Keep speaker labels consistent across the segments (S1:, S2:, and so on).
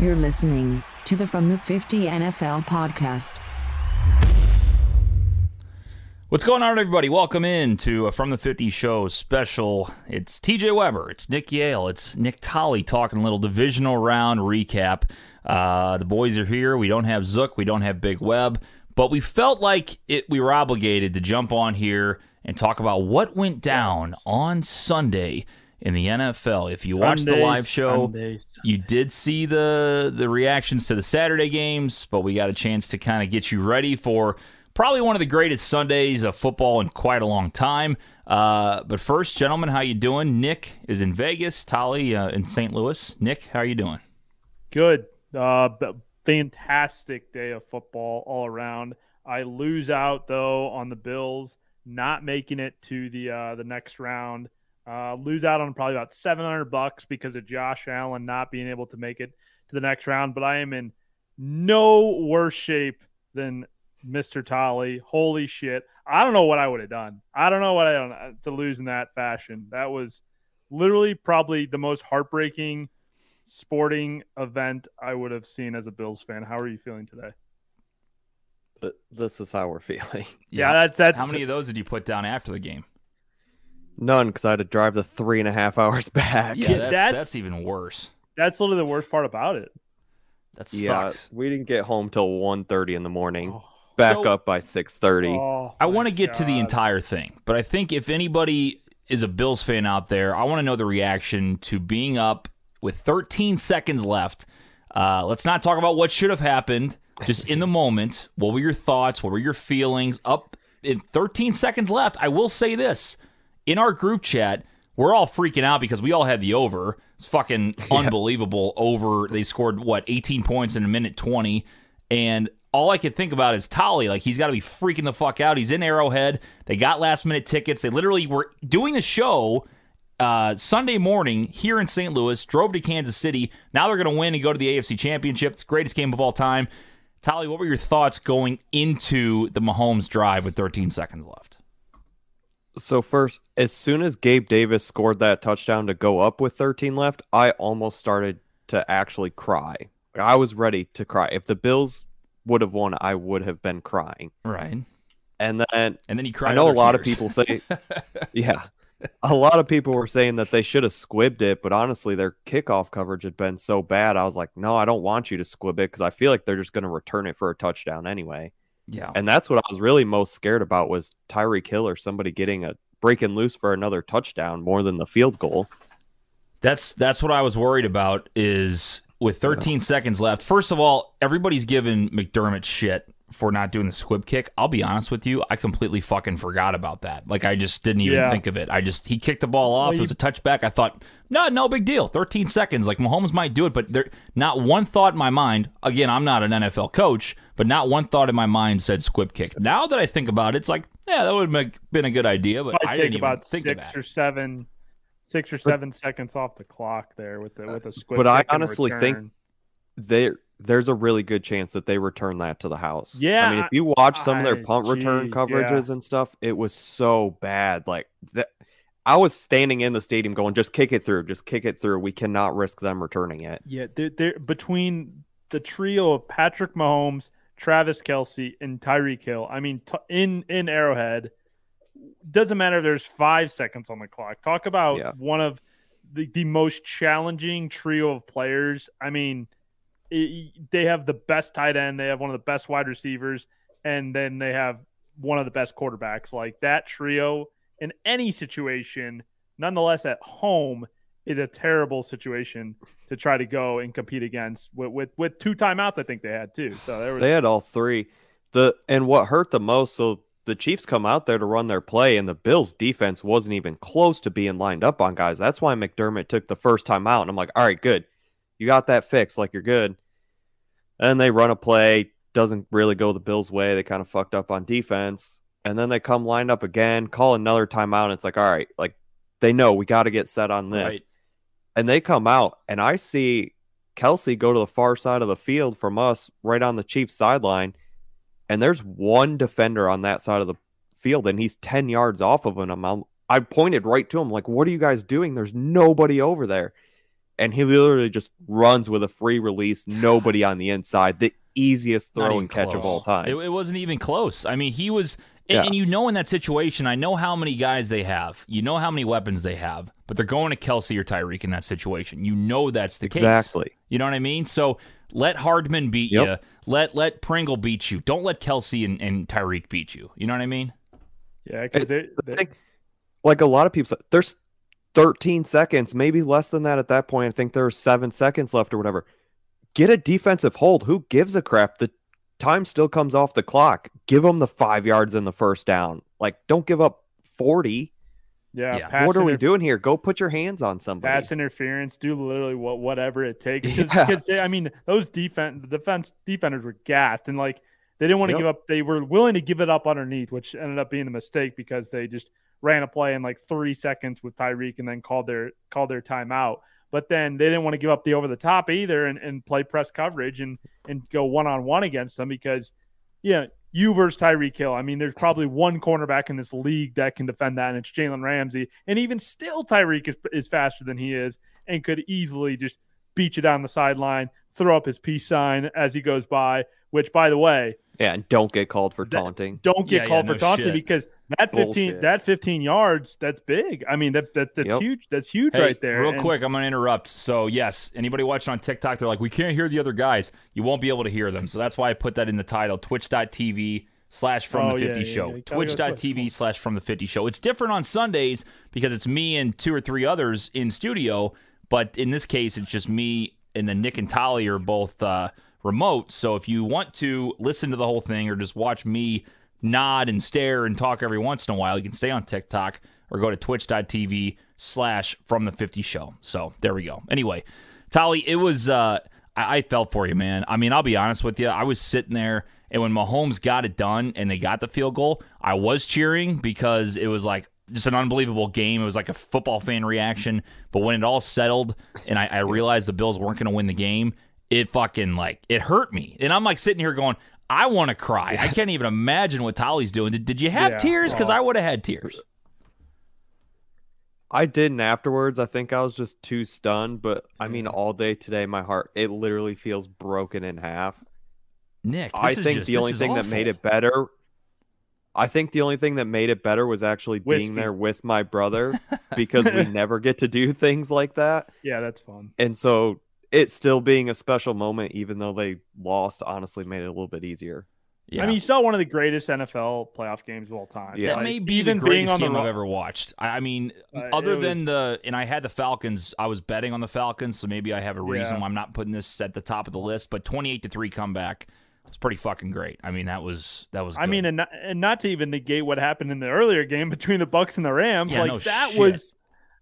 S1: You're listening to the From the 50 NFL podcast.
S2: What's going on, everybody? Welcome in to a From the 50 show special. It's TJ Weber, it's Nick Yale, it's Nick Tolley talking a little divisional round recap. Uh, the boys are here. We don't have Zook, we don't have Big Web, but we felt like it. We were obligated to jump on here and talk about what went down on Sunday in the NFL. If you watched the live show,
S3: Sundays.
S2: you did see the the reactions to the Saturday games, but we got a chance to kind of get you ready for probably one of the greatest Sundays of football in quite a long time. Uh, but first, gentlemen, how you doing? Nick is in Vegas, Tolley uh, in St. Louis. Nick, how are you doing?
S3: Good. Uh, fantastic day of football all around. I lose out though on the Bills not making it to the uh, the next round. Uh, lose out on probably about seven hundred bucks because of Josh Allen not being able to make it to the next round. But I am in no worse shape than Mr. Tolley. Holy shit! I don't know what I would have done. I don't know what I done to lose in that fashion. That was literally probably the most heartbreaking sporting event I would have seen as a Bills fan. How are you feeling today?
S4: Th- This is how we're feeling.
S3: Yeah, that's that's
S2: How many of those did you put down after the game?
S4: None, because I had to drive the three and a half hours back.
S2: Yeah,
S3: Yeah,
S2: that's,
S3: that's-
S2: that's even worse.
S3: that's literally the worst part about it.
S2: That
S4: Yeah,
S2: sucks.
S4: we didn't get home till 1.30 in the morning.
S3: Oh.
S4: Back
S2: So-
S4: up by 6.30.
S3: Oh,
S2: I want to get to the entire thing, but I think if anybody is a Bills fan out there, I want to know the reaction to being up with 13 seconds left. Uh, let's not talk about what should have happened. Just in the moment, what were your thoughts? What were your feelings? Up in 13 seconds left. I will say this: in our group chat, we're all freaking out because we all had the over. It's fucking unbelievable. Over. They scored what 18 points in a minute 20, and all I could think about is Tolley. Like he's got to be freaking the fuck out. He's in Arrowhead. They got last minute tickets. They literally were doing the show uh, Sunday morning here in St. Louis. Drove to Kansas City. Now they're going to win and go to the AFC Championship. It's the greatest game of all time. Tolley, what were your thoughts going into the Mahomes drive with 13 seconds left?
S4: So first, as soon as Gabe Davis scored that touchdown to go up with 13 left, I almost started to actually cry. I was ready to cry. If the Bills would have won, I would have been crying.
S2: Right.
S4: And then
S2: And then he cried.
S4: I know a lot of people say, yeah, a lot of people were saying that they should have squibbed it, but honestly, their kickoff coverage had been so bad. I was like, no, I don't want you to squib it because I feel like they're just going to return it for a touchdown anyway.
S2: Yeah.
S4: And that's what I was really most scared about was Tyreek Hill or somebody getting a breaking loose for another touchdown more than the field goal.
S2: That's that's what I was worried about. Is with 13 seconds left. First of all, everybody's giving McDermott shit for not doing the squib kick. I'll be honest with you, I completely fucking forgot about that. Like I just didn't even
S3: Yeah.
S2: think of it. I just he kicked the ball off.
S3: Well,
S2: it was a touchback. I thought, no, no big deal. 13 seconds. Like Mahomes might do it, but there not one thought in my mind. Again, I'm not an NFL coach, but not one thought in my mind said squib kick. Now that I think about it, it's like, yeah, that would have been a good idea, but
S3: Probably
S2: I
S3: take
S2: didn't even
S3: about
S2: think of
S3: six
S2: that.
S3: or seven, six or seven seconds off the clock there with the with a squib. Kick.
S4: But I
S3: kick and
S4: honestly think. There, there's a really good chance that they return that to the house.
S3: Yeah,
S4: I mean, if you watch some of their
S3: I-
S4: punt return
S3: geez,
S4: coverages and stuff, it was so bad. Like that, I was standing in the stadium going, "Just kick it through, just kick it through. We cannot risk them returning it."
S3: Yeah, they're, they're between the trio of Patrick Mahomes, Travis Kelce, and Tyreek Hill. I mean, t- in in Arrowhead, doesn't matter if there's five seconds on the clock. Talk about
S4: Yeah.
S3: one of the, the most challenging trio of players. I mean, it, they have the best tight end, they have one of the best wide receivers, and then they have one of the best quarterbacks. Like that trio in any situation, nonetheless at home, is a terrible situation to try to go and compete against with with, with two timeouts. I think they had too. So there was
S4: They had all three. The and what hurt the most, so the Chiefs come out there to run their play, and the Bills defense wasn't even close to being lined up on guys. That's why McDermott took the first time out. And I'm like, all right, good. You got that fixed, like you're good. And they run a play, doesn't really go the Bills' way. They kind of fucked up on defense. And then they come lined up again, call another timeout, and it's like, all right, like they know we got to get set on this.
S2: Right.
S4: And they come out, and I see Kelce go to the far side of the field from us, right on the Chiefs sideline, and there's one defender on that side of the field, and he's ten yards off of him. I'm, I pointed right to him, like, "What are you guys doing? There's nobody over there." and he literally just runs with a free release, nobody on the inside. The easiest throw and catch of all time.
S2: It, it wasn't even close. I mean, he was, and,
S4: Yeah.
S2: and you know, in that situation, I know how many guys they have. You know how many weapons they have, but they're going to Kelce or Tyreek in that situation. You know that's the case.
S4: Exactly.
S2: You know what I mean? So let Hardman beat
S4: Yep.
S2: you. Let let Pringle beat you. Don't let Kelce and, and Tyreek beat you. You know what I mean?
S3: Yeah, because
S4: the thing- like a lot of people say, there's 13 seconds, maybe less than that at that point. I think there's seven seconds left or whatever. Get a defensive hold. Who gives a crap? The time still comes off the clock. Give them the five yards in the first down. Like, don't give up 40.
S3: Yeah,
S2: Yeah.
S3: pass
S4: what are we doing here? Go put your hands on somebody.
S3: pass interference, do literally what whatever it takes.
S4: Yeah.
S3: Because they, I mean, those defense the defense defenders were gassed and like they didn't want to
S4: Yep.
S3: give up. They were willing to give it up underneath, which ended up being a mistake because they just ran a play in like three seconds with Tyreek and then called their called their timeout. But then they didn't want to give up the over the top either and, and play press coverage and and go one on one against them because yeah, you versus Tyreek Hill. I mean, there's probably one cornerback in this league that can defend that, and it's Jalen Ramsey. And even still, Tyreek is, is faster than he is and could easily just beat you down the sideline, throw up his peace sign as he goes by. Which, by the way,
S4: yeah, and don't get called for
S3: That-
S4: taunting.
S3: don't get
S2: Yeah,
S3: called
S2: yeah,
S3: for
S2: no
S3: taunting
S2: shit.
S3: because that 15
S4: Bullshit.
S3: that 15 yards that's big. I mean that, that that's
S4: Yep.
S3: huge. That's huge
S2: Hey,
S3: right there.
S2: Real
S3: And-
S2: quick, I'm going to interrupt. So, yes, anybody watching on TikTok, they're like, we can't hear the other guys. You won't be able to hear them. So that's why I put that in the title Twitch.tv slash from
S3: oh,
S2: the 50
S3: yeah,
S2: show
S3: yeah. You gotta go to Twitch.
S2: Twitch.tv slash from the 50 show. It's different on Sundays because it's me and two or three others in studio. But in this case, it's just me and then Nick and tolly are both uh, remote. So if you want to listen to the whole thing or just watch me nod and stare and talk every once in a while, you can stay on TikTok or go to twitch.tv slash from the 50 show. So there we go. Anyway, Tolley, it was, uh, I, I felt for you, man. I mean, I'll be honest with you. I was sitting there and when Mahomes got it done and they got the field goal, I was cheering because it was like, just an unbelievable game. It was like a football fan reaction. But when it all settled and I, I realized the Bills weren't going to win the game, it fucking like it hurt me. And I'm like sitting here going, I want to cry. I can't even imagine what Tolley's doing. Did, did you have
S3: Yeah.
S2: tears? Because
S3: Oh.
S2: I would have had tears.
S4: I didn't afterwards. I think I was just too stunned. But I mean, mm. all day today, my heart, it literally feels broken in half.
S2: Nick, this
S4: I
S2: is
S4: think
S2: just-
S4: the
S2: this
S4: only
S2: is
S4: thing that made it better. I think the only thing that made it better was actually
S3: Whiskey.
S4: being there with my brother because we never get to do things like that.
S3: yeah, that's fun.
S4: And so it still being a special moment, even though they lost, honestly made it a little bit easier.
S2: Yeah.
S3: I mean, you saw one of the greatest NFL playoff games of all time.
S4: Yeah.
S2: that
S3: Like,
S2: may be
S3: even
S2: the greatest
S3: on the
S2: game I've ever watched. I, I mean,
S3: Uh,
S2: other
S3: it
S2: than the and I had the Falcons. I was betting on the Falcons, so maybe I have a reason
S3: Yeah.
S2: why I'm not putting this at the top of the list. But 28 to three comeback was pretty fucking great. I mean, that was that was.
S3: I mean, and not, and not to even negate what happened in the earlier game between the Bucks and the Rams,
S2: Yeah,
S3: like
S2: no
S3: that
S2: shit.
S3: was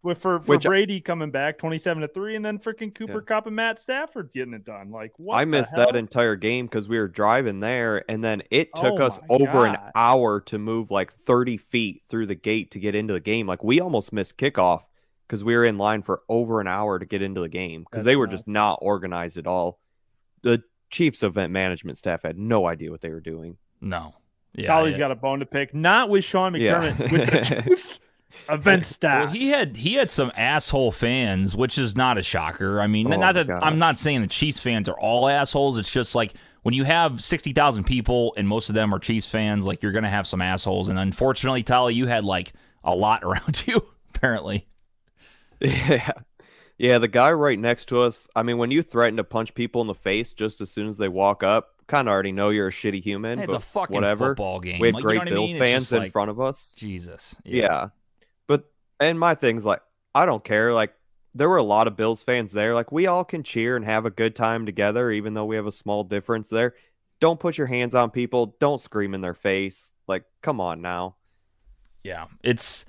S3: with for, for
S4: Which-
S3: Brady coming back twenty seven to three, and then freaking Cooper Kupp and Matt Stafford getting it done. Like what?
S4: I missed
S3: hell?
S4: that entire game because we were driving there, and then it oh took
S3: Oh
S4: us
S3: my
S4: over an hour to move like 30 feet through the gate to get into the game. Like we almost missed kickoff because we were in line for over an hour to get into the game because they were
S3: nuts.
S4: just not organized at all. The Chiefs event management staff had no idea what they were doing.
S2: no. Yeah,
S3: Tolley's
S2: yeah.
S3: got a bone to pick, not with Sean
S4: Yeah.
S3: McDermott, with the Chiefs event staff.
S2: Well, he had he had some asshole fans, which is not a shocker. I mean,
S4: Oh
S2: not
S4: my
S2: that I'm not saying the Chiefs fans are all assholes. It's just like when you have sixty thousand people and most of them are Chiefs fans, like you're gonna have some assholes. And unfortunately, Tally, you had like a lot around you, apparently.
S4: Yeah. Yeah, the guy right next to us, I mean, when you threaten to punch people in the face just as soon as they walk up, kind of already know you're a shitty human.
S2: It's a fucking
S4: whatever.
S2: football game.
S4: We had
S2: Like, you know
S4: great
S2: I
S4: Bills
S2: mean?
S4: Fans
S2: just
S4: in
S2: like,
S4: front of us.
S2: Jesus.
S4: Yeah. But and my thing's like I don't care. Like there were a lot of Bills fans there. Like we all can cheer and have a good time together, even though we have a small difference there. Don't put your hands on people. Don't scream in their face. Like, come on now.
S2: Yeah, it's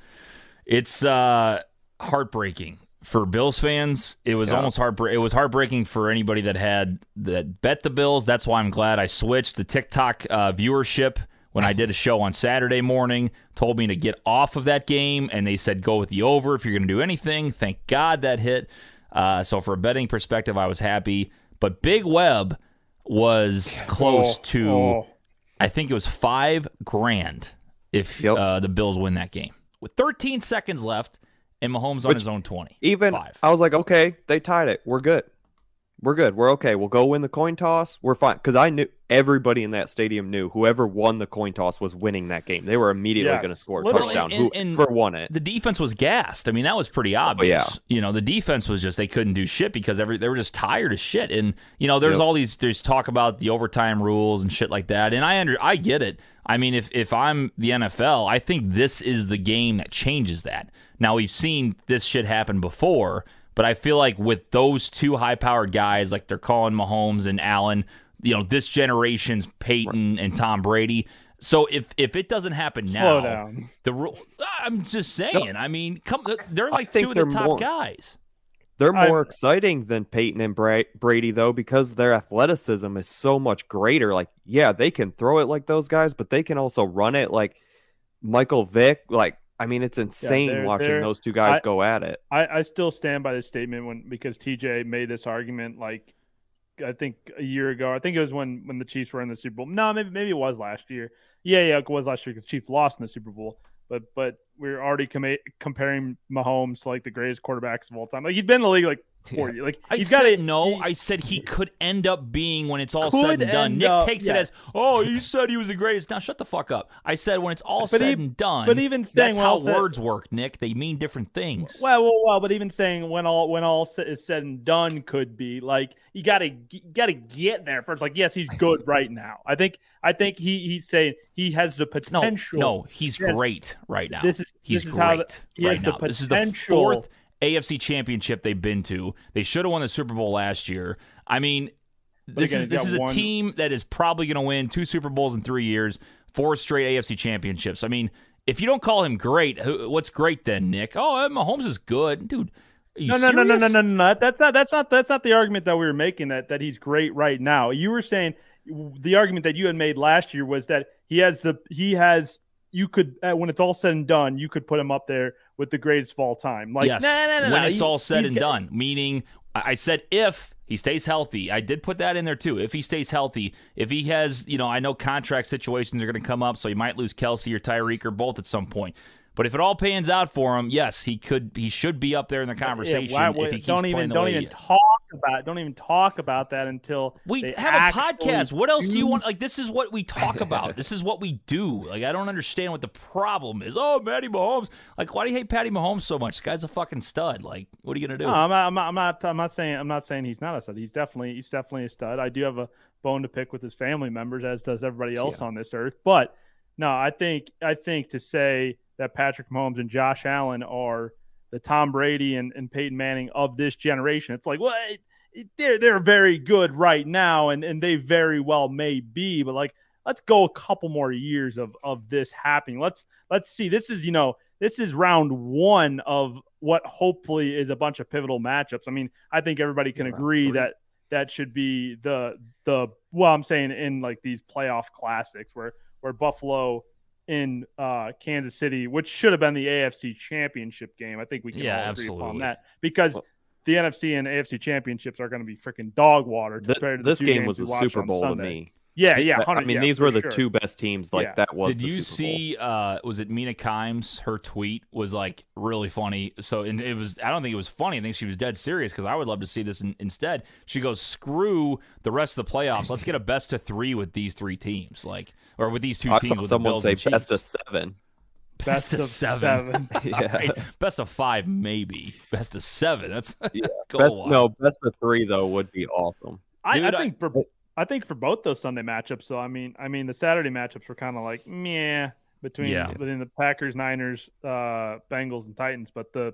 S2: it's uh heartbreaking for Bills fans. It was
S4: Yeah.
S2: almost heartbreak. It was heartbreaking for anybody that had that bet the Bills. That's why I'm glad I switched the TikTok uh, viewership when I did a show on Saturday morning. Told me to get off of that game, and they said go with the over if you're going to do anything. Thank God that hit. Uh, so for a betting perspective, I was happy. But Big Web was close
S3: Oh,
S2: to.
S3: oh.
S2: I think it was five grand if
S4: Yep.
S2: uh, the Bills win that game. With 13 seconds left, and Mahomes on
S4: Which-
S2: his own 20.
S4: Even
S2: Five.
S4: I was like, okay, they tied it. We're good. We're good. We're okay. We'll go win the coin toss. We're fine. Because I knew everybody in that stadium knew whoever won the coin toss was winning that game. They were immediately
S3: Yes,
S4: going to score a
S3: literally.
S4: touchdown.
S2: And- and-
S4: whoever won it.
S2: the defense was gassed. I mean, that was pretty
S4: Oh,
S2: obvious. You know, the defense was just they couldn't do shit because every they were just tired as shit. And you know, there's
S4: Yep.
S2: all these there's talk about the overtime rules and shit like that. And I under I get it. I mean, if if I'm the NFL, I think this is the game that changes that. Now we've seen this shit happen before, but I feel like with those two high powered guys, like they're calling Mahomes and Allen, you know, this generation's Peyton and Tom Brady. So if if it doesn't happen now,
S3: Slow down.
S2: the rule. I'm just saying. I mean, come. They're like
S4: think
S2: two of the top
S4: more-
S2: guys.
S4: They're
S3: I-
S4: more exciting than Peyton and Bra- Brady, though, because their athleticism is so much greater. Like, yeah, they can throw it like those guys, but they can also run it like Michael Vick. Like, I mean, it's insane
S3: they're-
S4: watching
S3: they're-
S4: those two guys
S3: I-
S4: go at it.
S3: I, I still stand by this statement when because TJ made this argument like I think a year ago. I think it was when when the Chiefs were in the Super Bowl. No, maybe maybe it was last year. Yeah, yeah, it was last year the Chiefs lost in the Super Bowl. But but we're already com- comparing Mahomes to like the greatest quarterbacks of all time. Like he's been in the league like four years. Like
S2: I
S3: he's
S2: said
S3: got to
S2: no.
S3: he-
S2: I said he could end up being when it's all said and done. Nick
S3: up-
S2: takes it as, oh, you said he was the greatest. Now shut the fuck up. I said when it's all
S3: But
S2: said
S3: e-
S2: and done.
S3: but even saying
S2: that's how
S3: said-
S2: words work, Nick. They mean different things.
S3: Well, well, well, but even saying when all when all is said and done could be like you got to got to get there first. Like yes, he's good right now. I think I think he he's saying he has the potential.
S2: no, he's
S3: Yes.
S2: great right now.
S3: This is-
S2: he's
S3: this is
S2: great
S3: how the- he
S2: right
S3: has the
S2: now. This is the fourth AFC championship they've been to. They should have won the Super Bowl last year. I mean, this
S3: again,
S2: is this is a
S3: one-
S2: team that is probably going to win two Super Bowls in three years, four straight AFC championships. I mean, if you don't call him great, who, what's great then, Nick? Oh, uh, Mahomes is good, dude.
S3: No, no, no, no, no, no, no, no. That's not that's not that's not the argument that we were making that that he's great right now. You were saying the argument that you had made last year was that he has the he has you could uh, when it's all said and done, you could put him up there with the greatest of all time. Like
S2: yes.
S3: no, no, no,
S2: when it's
S3: he-
S2: all said and
S3: got-
S2: done, meaning I I said if he stays healthy. I did put that in there too. If he stays healthy, if he has, you know, I know contract situations are going to come up, so he might lose Kelce or Tyreek or both at some point. But if it all pans out for him, yes, he could. He should be up there in the conversation
S3: Yeah, why-
S2: if
S3: don't even don't even talk about don't even talk about that until
S2: We
S3: they
S2: have a podcast. What else do you want? Like, this is what we talk about. this is what we do. Like, I don't understand what the problem is. Oh, Matty Mahomes. Like, why do you hate Patty Mahomes so much? This guy's a fucking stud. Like, what are you gonna do?
S3: No, I'm not, I'm not. I'm not. I'm not saying. I'm not saying he's not a stud. He's definitely. He's definitely a stud. I do have a bone to pick with his family members, as does everybody else on this earth. But no, I think. I think to say that Patrick Mahomes and Josh Allen are the Tom Brady and, and Peyton Manning of this generation, it's like, well, it, it, they're they're very good right now, and and they very well may be, but like. Let's go a couple more years of of this happening. Let's let's see. This is you know this is round one of what hopefully is a bunch of pivotal matchups. I mean, I think everybody can
S4: Yeah,
S3: agree
S4: three.
S3: that that should be the the well, I'm saying in like these playoff classics where where Buffalo in uh, Kansas City, which should have been the AFC Championship game. I think we can
S2: Yeah,
S3: all agree upon that because.
S4: Well-
S3: the NFC and AFC championships are going to be freaking dog water
S4: Th-
S3: compared to the
S4: this game was
S3: a
S4: Super Bowl to me.
S3: Yeah, yeah.
S4: I mean,
S3: yeah,
S4: these were the
S3: sure.
S4: two best teams. Like
S3: Yeah.
S4: that was.
S2: Did
S4: the
S2: you
S4: Super Bowl.
S2: see? Uh, was it Mina Kimes? Her tweet was like really funny. So, and it was. I don't think it was funny. I think she was dead serious because I would love to see this in, instead. She goes, "Screw the rest of the playoffs. Let's get a best of three with these three teams, like or with these two
S4: I
S2: teams."
S4: saw
S2: with the
S4: someone
S2: Bills
S4: say best of seven.
S2: Best, of, seven.
S4: Yeah.
S2: All right. Best of five, maybe. Best of seven. That's
S4: Yeah. Best, no, best of three though would be awesome.
S3: I,
S2: Dude,
S3: I
S2: I-
S3: think for I think for both those Sunday matchups, though, I mean, I mean the Saturday matchups were kind of like meh between
S2: Yeah.
S3: between the Packers, Niners, uh, Bengals, and Titans, but the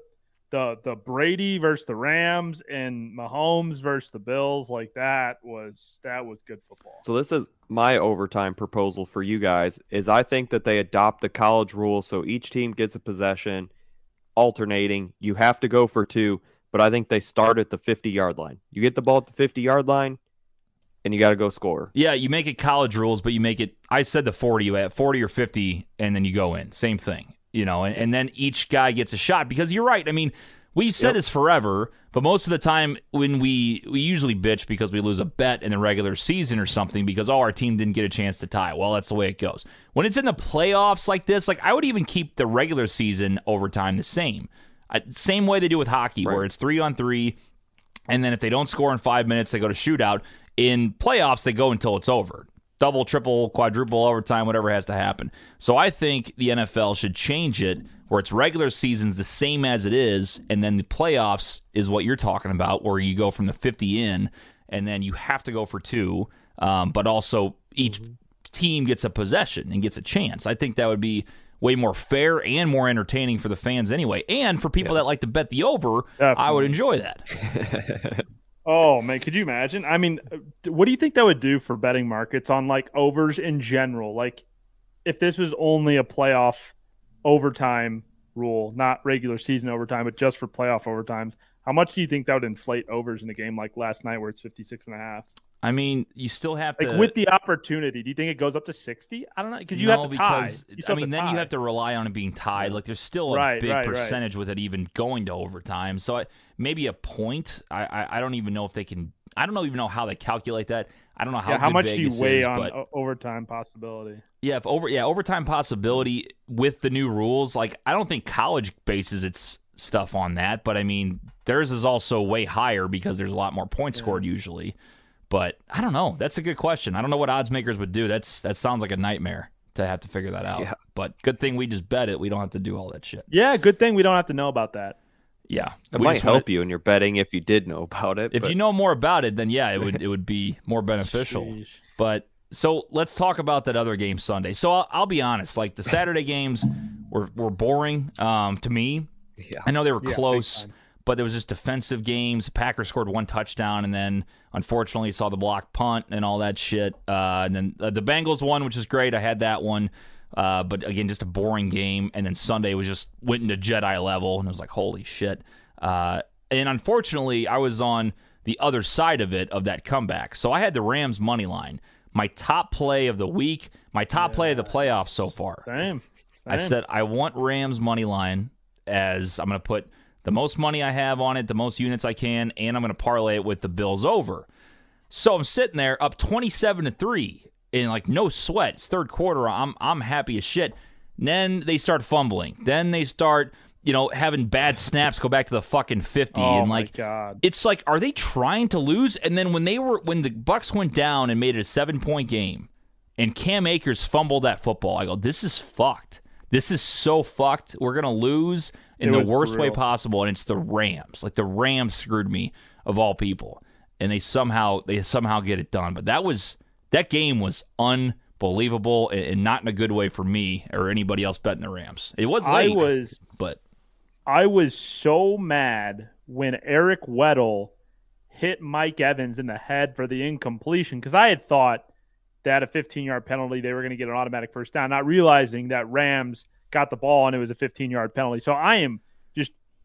S3: the the Brady versus the Rams and Mahomes versus the Bills, like that was that was good football.
S4: So this is my overtime proposal for you guys is I think that they adopt the college rule so each team gets a possession alternating. You have to go for two, but I think they start at the 50-yard line. You get the ball at the 50-yard line and you got to go score.
S2: Yeah, you make it college rules, but you make it. I said the forty, you at forty or fifty, and then you go in. Same thing, you know. And, and then each guy gets a shot because you're right. I mean, we've said
S4: Yep.
S2: this forever, but most of the time when we we usually bitch because we lose a bet in the regular season or something because oh our team didn't get a chance to tie. Well, that's the way it goes. When it's in the playoffs like this, like I would even keep the regular season overtime the same. I, same way they do with hockey,
S4: Right.
S2: where it's three on three, and then if they don't score in five minutes, they go to shootout. In playoffs, they go until it's over. Double, triple, quadruple overtime, whatever has to happen. So I think the NFL should change it where its regular season's the same as it is, and then the playoffs is what you're talking about, where you go from the 50 in, and then you have to go for two, um, but also each team gets a possession and gets a chance. I think that would be way more fair and more entertaining for the fans anyway. And for people that like to bet the over, I would enjoy that.
S3: Oh man, could you imagine? I mean, uh, what do you think that would do for betting markets on like overs in general? Like, if this was only a playoff overtime rule, not regular season overtime, but just for playoff overtimes, how much do you think that would inflate overs in a game like last night where it's 56 and a half?
S2: I mean, you still have
S3: Like
S2: to
S3: with the opportunity, do you think it goes up to 60? I don't know because you
S2: no,
S3: have to tie.
S2: because
S3: You
S2: I mean, then you have to rely on it being tied. Like, there's still a
S3: Right,
S2: big
S3: right, right.
S2: percentage with it even going to overtime. So I, maybe a point. I, I I don't even know if they can. I don't know even know how they calculate that. I don't know how.
S3: Yeah, how
S2: good
S3: much
S2: Vegas
S3: do you weigh
S2: is,
S3: on
S2: but
S3: overtime possibility?
S2: Yeah, if over yeah, overtime possibility with the new rules, like I don't think college bases its stuff on that, but I mean theirs is also way higher because there's a lot more points scored usually. But I don't know. That's a good question. I don't know what odds makers would do. That's that sounds like a nightmare to have to figure that out.
S4: Yeah.
S2: But good thing we just bet it. We don't have to do all that shit.
S3: Yeah, good thing we don't have to know about that.
S2: Yeah.
S4: It
S2: We
S4: might
S2: just wanna-
S4: help you in your betting if you did know about it.
S2: If
S4: but
S2: you know more about it, then yeah, it would it would be more beneficial.
S3: Sheesh.
S2: But so let's talk about that other game Sunday. So I'll, I'll be honest, like the Saturday games were were boring um, to me.
S4: Yeah.
S2: I know they were
S3: Yeah,
S2: close, but there was just defensive games. Packers scored one touchdown, and then unfortunately saw the block punt and all that shit. Uh, and then uh, the Bengals won, which is great. I had that one. Uh, but again, just a boring game. And then Sunday was just went into Jedi level, and it was like, holy shit. Uh, and unfortunately, I was on the other side of it of that comeback. So I had the Rams money line. My top play of the week, my top play of the playoffs so far.
S3: Same.
S2: I said I want Rams money line as I'm going to put the most money I have on it, the most units I can, and I'm going to parlay it with the Bills over. So I'm sitting there up 27 to 3 in like no sweat. It's third quarter. I'm I'm happy as shit. Then they start fumbling. Then they start, you know, having bad snaps go back to the fucking 50
S3: Oh
S2: and
S3: my
S2: like
S3: god.
S2: it's like are they trying to lose and then when they were when the bucks went down and made it a seven point game and cam akers fumbled that football i go this is fucked this is so fucked we're gonna lose in the worst way possible and it's the rams like the rams screwed me of all people and they somehow they somehow get it done but that was that game was unbelievable and not in a good way for me or anybody else betting the rams it was
S3: I
S2: late
S3: was
S2: but
S3: I was so mad when Eric Weddle hit Mike Evans in the head for the incompletion because I had thought that a 15 yard penalty, they were going to get an automatic first down, not realizing that Rams got the ball and it was a 15 yard penalty. So I am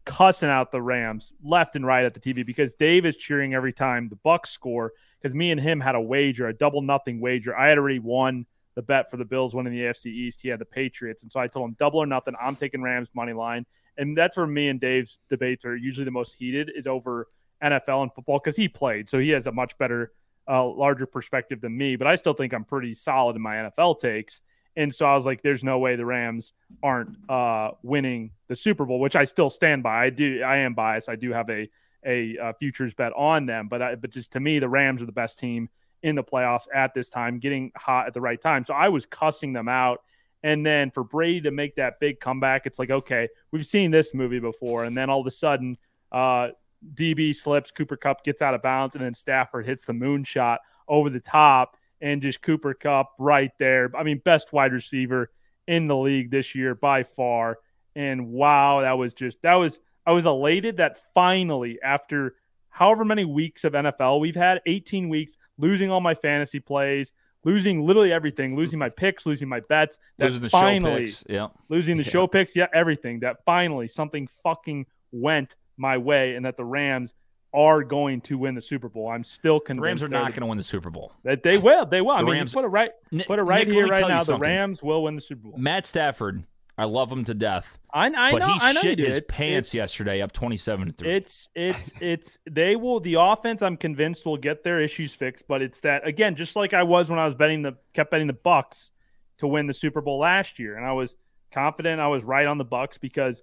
S3: cussing out the Rams left and right at the TV because Dave is cheering every time the Bucks score because me and him had a wager, a double nothing wager. I had already won the bet for the Bills winning the AFC East. He had the Patriots. And so I told him double or nothing. I'm taking Rams money line. And that's where me and Dave's debates are usually the most heated is over NFL and football because he played. So he has a much better, uh, larger perspective than me. But I still think I'm pretty solid in my NFL takes. And so I was like, there's no way the Rams aren't uh, winning the Super Bowl, which I still stand by. I do. I am biased. I do have a a uh, futures bet on them, but I, but just to me, the Rams are the best team in the playoffs at this time, getting hot at the right time. So I was cussing them out. And then for Brady to make that big comeback, it's like, okay, we've seen this movie before. And then all of a sudden, uh, DB slips, Cooper Kupp gets out of bounds, and then Stafford hits the moonshot over the top, and just Cooper Kupp right there. I mean, best wide receiver in the league this year by far. And wow, that was just that was I was elated that finally, after however many weeks of NFL we've had, 18 weeks, losing all my fantasy plays, losing literally everything, losing my picks, losing my bets, that
S2: Losing the
S3: finally
S2: show picks. Yeah.
S3: losing the
S4: Yeah.
S3: show picks, yeah, everything. That finally something fucking went my way, and that the Rams are going to win the Super Bowl. I'm still
S2: The
S3: convinced
S2: Rams are
S3: they're
S2: not going to win the Super Bowl.
S3: that they will. They will. I mean,
S2: Rams-
S3: put it right, put it right
S2: Nick,
S3: here, right now. The. Rams will win the Super Bowl.
S2: Matt Stafford, I love him to death.
S3: I, I
S2: but
S3: know.
S2: he
S3: I know
S2: shit his
S3: did.
S2: pants
S3: It's-
S2: yesterday, up twenty-seven to three.
S3: It's it's it's they will the offense I'm convinced will get their issues fixed, but it's that again, just like I was when I was betting the kept betting the Bucks to win the Super Bowl last year. And I was confident I was right on the Bucks because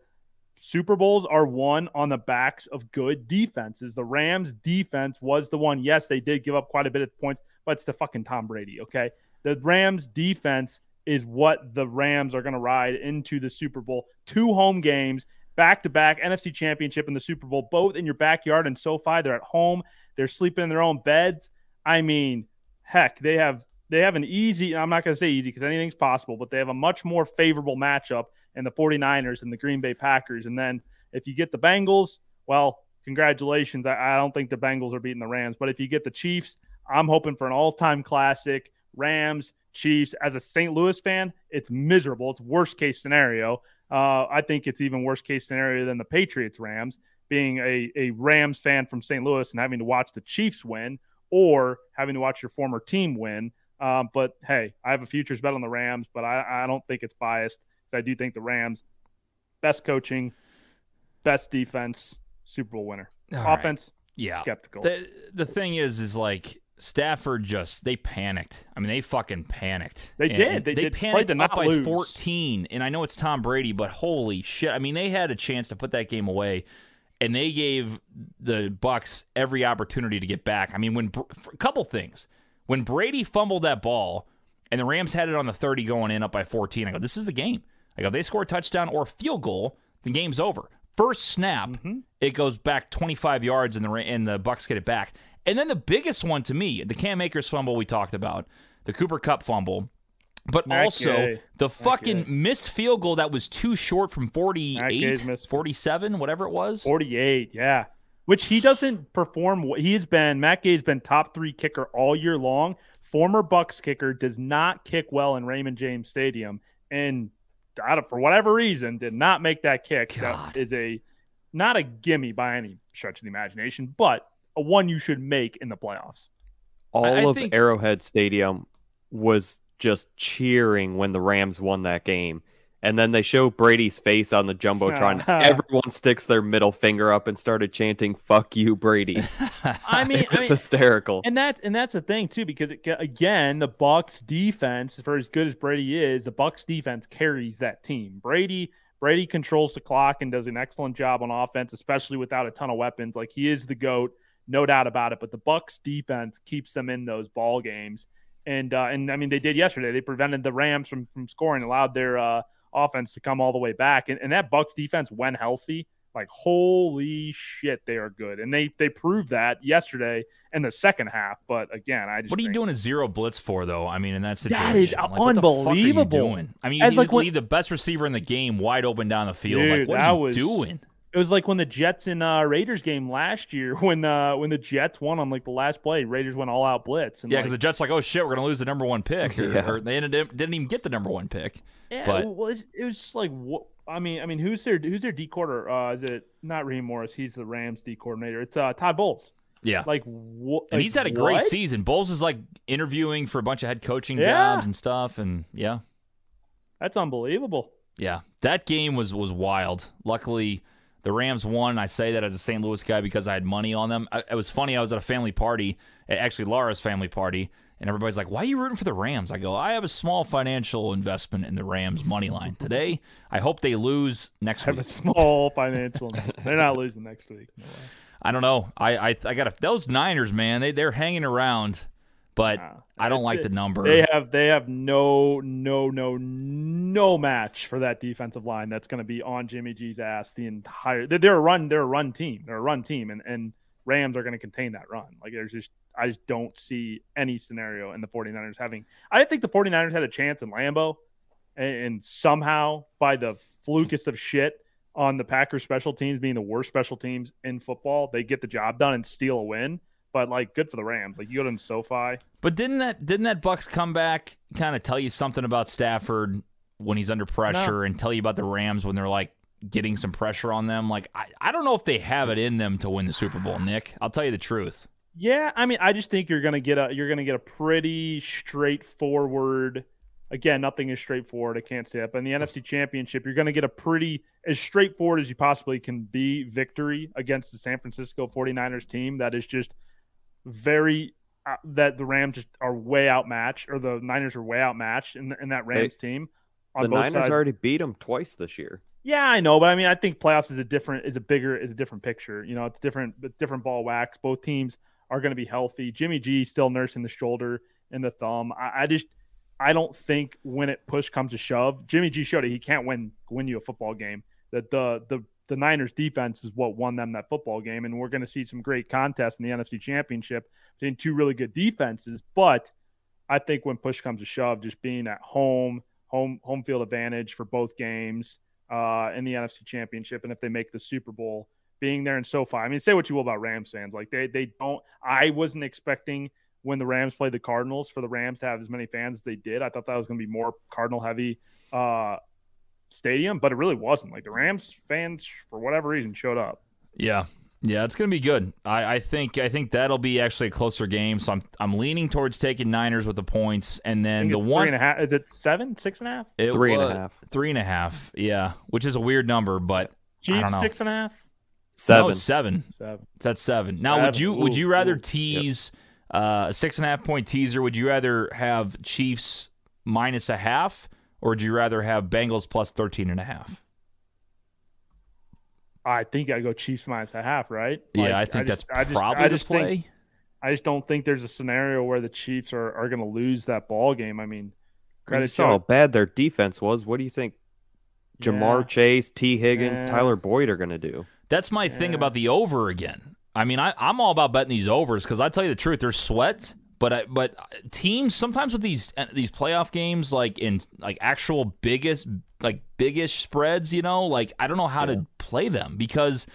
S3: Super Bowls are won on the backs of good defenses. The Rams defense was the one. Yes, they did give up quite a bit of points, but it's the fucking Tom Brady, okay? The Rams defense is what the Rams are going to ride into the Super Bowl. Two home games, back to back, NFC Championship and the Super Bowl, both in your backyard and SoFi. They're at home. They're sleeping in their own beds. I mean, heck, they have they have an easy, I'm not going to say easy because anything's possible, but they have a much more favorable matchup in the 49ers and the Green Bay Packers. And then if you get the Bengals, well, congratulations. I, I don't think the Bengals are beating the Rams, but if you get the Chiefs, I'm hoping for an all time classic Rams, Chiefs. As a St. Louis fan, it's miserable. It's worst case scenario. Uh, I think it's even worst case scenario than the Patriots Rams. Being a, a Rams fan from St. Louis and having to watch the Chiefs win or having to watch your former team win. Um, but hey, I have a futures bet on the Rams, but I, I don't think it's biased. I do think the Rams, best coaching, best defense, Super Bowl winner.
S2: All
S3: Offense,
S2: right. yeah.
S3: skeptical.
S2: The the thing is, is like Stafford just they panicked. I mean, they fucking panicked.
S3: They
S2: and,
S3: did.
S2: And
S3: they,
S2: they
S3: did.
S2: panicked
S3: up
S2: by
S3: lose.
S2: 14. And I know it's Tom Brady, but holy shit! I mean, they had a chance to put that game away, and they gave the Bucks every opportunity to get back. I mean, when a couple things when Brady fumbled that ball and the Rams had it on the 30 going in up by 14, I go, this is the game. I go, they score a touchdown or a field goal, the game's over. First snap,
S3: mm-hmm.
S2: it goes back 25 yards and the and the Bucks get it back. And then the biggest one to me, the Cam Akers fumble we talked about, the Cooper Kupp fumble, but also
S3: Gay.
S2: the fucking missed field goal that was too short from
S3: Matt
S2: 48, 47, whatever it was.
S3: 48, yeah. Which he doesn't perform. He has been Matt Gay's been top three kicker all year long. Former Bucks kicker does not kick well in Raymond James Stadium, and out of, for whatever reason did not make that kick.
S2: God.
S3: That is a not a gimme by any stretch of the imagination, but a one you should make in the playoffs.
S4: All
S2: I
S4: of
S2: think-
S4: Arrowhead Stadium was just cheering when the Rams won that game. And then they show Brady's face on the jumbotron. Everyone sticks their middle finger up and started chanting "Fuck you, Brady."
S3: I mean,
S4: it's
S3: I mean,
S4: hysterical.
S3: And that's and that's the thing too, because it, again, the Bucks defense, for as good as Brady is, the Bucks defense carries that team. Brady Brady controls the clock and does an excellent job on offense, especially without a ton of weapons. Like he is the goat, no doubt about it. But the Bucks defense keeps them in those ball games, and uh, and I mean they did yesterday. They prevented the Rams from from scoring, allowed their uh, offense to come all the way back, and, and that Bucks defense, when healthy, like holy shit, they are good, and they they proved that yesterday in the second half. But again, I just
S2: What are you doing a zero blitz for, though? I mean, in that situation,
S3: That is
S2: Like, what the fuck are you
S3: unbelievable.
S2: doing? I mean,
S3: As
S2: you
S3: like when-
S2: leave the best receiver in the game wide open down the field. like, what are you
S3: was-
S2: doing?
S3: It was like when the Jets and uh, Raiders game last year, when uh, when the Jets won on like the last play, Raiders went all out blitz. And
S2: Yeah,
S3: like,
S2: because the Jets like, oh shit, we're gonna lose the number one pick, or,
S4: Yeah.
S2: or they ended up, didn't even get the number one pick.
S3: yeah,
S2: but-
S3: it was it was just like what I mean. I mean, who's their who's their D quarter? Uh, is it not Raheem Morris? He's the Rams D coordinator. It's uh, Todd Bowles.
S2: Yeah,
S3: Like what?
S2: and he's had a great
S3: what?
S2: season. Bowles is like interviewing for a bunch of head coaching
S3: Yeah.
S2: jobs and stuff, and yeah,
S3: That's unbelievable.
S2: yeah, that game was was wild. Luckily. The Rams won. I say that as a St. Louis guy because I had money on them. I, it was funny. I was at a family party, actually Laura's family party, and everybody's like, "Why are you rooting for the Rams?" I go, "I have a small financial investment in the Rams money line today. I hope they lose next week.
S3: I Have a small financial. They're not losing next week. No.
S2: I don't know. I I, I got those Niners, man. They they're hanging around, but I don't like the number.
S3: They have they have no no no no match for that defensive line that's going to be on Jimmy G's ass the entire. They're, a run. They're a run team. They're a run team, and and Rams are going to contain that run. Like there's just I just don't see any scenario in the 49ers having. I think the 49ers had a chance in Lambeau, and, and somehow by the flukest of shit on the Packers special teams being the worst special teams in football, they get the job done and steal a win. But like, good for the Rams. Like you go to SoFi.
S2: But didn't that didn't that Bucks comeback kind of tell you something about Stafford when he's under pressure and tell you about the Rams when they're like getting some pressure on them? Like I, I don't know if they have it in them to win the Super Bowl, Nick. I'll tell you the truth.
S3: Yeah, I mean, I just think you're gonna get a you're gonna get a pretty straightforward. Again, nothing is straightforward. I can't say it, but in the NFC Championship, you're gonna get a pretty as straightforward as you possibly can be victory against the San Francisco 49ers team that is just very uh, that the Rams just are way outmatched, or the Niners are way outmatched in, in that Rams team. On
S4: the Niners
S3: sides.
S4: already beat them twice this year.
S3: Yeah, I know, but I mean, I think playoffs is a different, is a bigger, is a different picture. You know, it's different, different ball wax. Both teams are going to be healthy. Jimmy G still nursing the shoulder and the thumb. I, I just, I don't think when it push comes to shove, Jimmy G showed it. He can't win win you a football game. That the the the Niners defense is what won them that football game, and we're going to see some great contests in the NFC Championship between two really good defenses. But I think when push comes to shove, just being at home, home home field advantage for both games uh, in the NFC Championship, and if they make the Super Bowl, being there in SoFi. I mean, say what you will about Rams fans, like they they don't. I wasn't expecting when the Rams played the Cardinals for the Rams to have as many fans as they did. I thought that was going to be more Cardinal heavy uh, stadium, but it really wasn't. Like the Rams fans, for whatever reason, showed up.
S2: Yeah, yeah, it's gonna be good. I, I think I think that'll be actually a closer game. So I'm I'm leaning towards taking Niners with the points, and then the one
S3: three and a half is it seven, six and a half,
S2: it
S4: Three and a half.
S2: three and a half. Yeah, which is a weird number, but I don't
S3: Chiefs
S2: know.
S3: six and a half,
S2: No,
S4: Seven.
S2: it's seven.
S3: seven.
S2: It's at seven. Now, would you would you rather
S3: ooh.
S2: tease uh, a six and a half point teaser? Would you rather have Chiefs minus a half, or would you rather have Bengals plus 13 and a half?
S3: I think I go Chiefs minus a half, right?
S2: yeah, I
S3: Like,
S2: think
S3: just-
S2: that's
S3: I just-
S2: probably
S3: I
S2: the
S3: just think-
S2: play.
S3: I just don't think there's a scenario where the Chiefs are, are going to lose that ball game. I mean,
S4: You
S3: credit
S4: saw how bad their defense was. What do you think Ja'Marr
S3: Yeah.
S4: Chase, Tee Higgins,
S3: Yeah.
S4: Tyler Boyd are going to do?
S2: That's my thing about the over again. I mean, I, I'm all about betting these overs because I tell you the truth, there's sweat. But I, but teams sometimes with these uh, these playoff games, like in like actual biggest like biggish spreads, you know, like I don't know how to play them because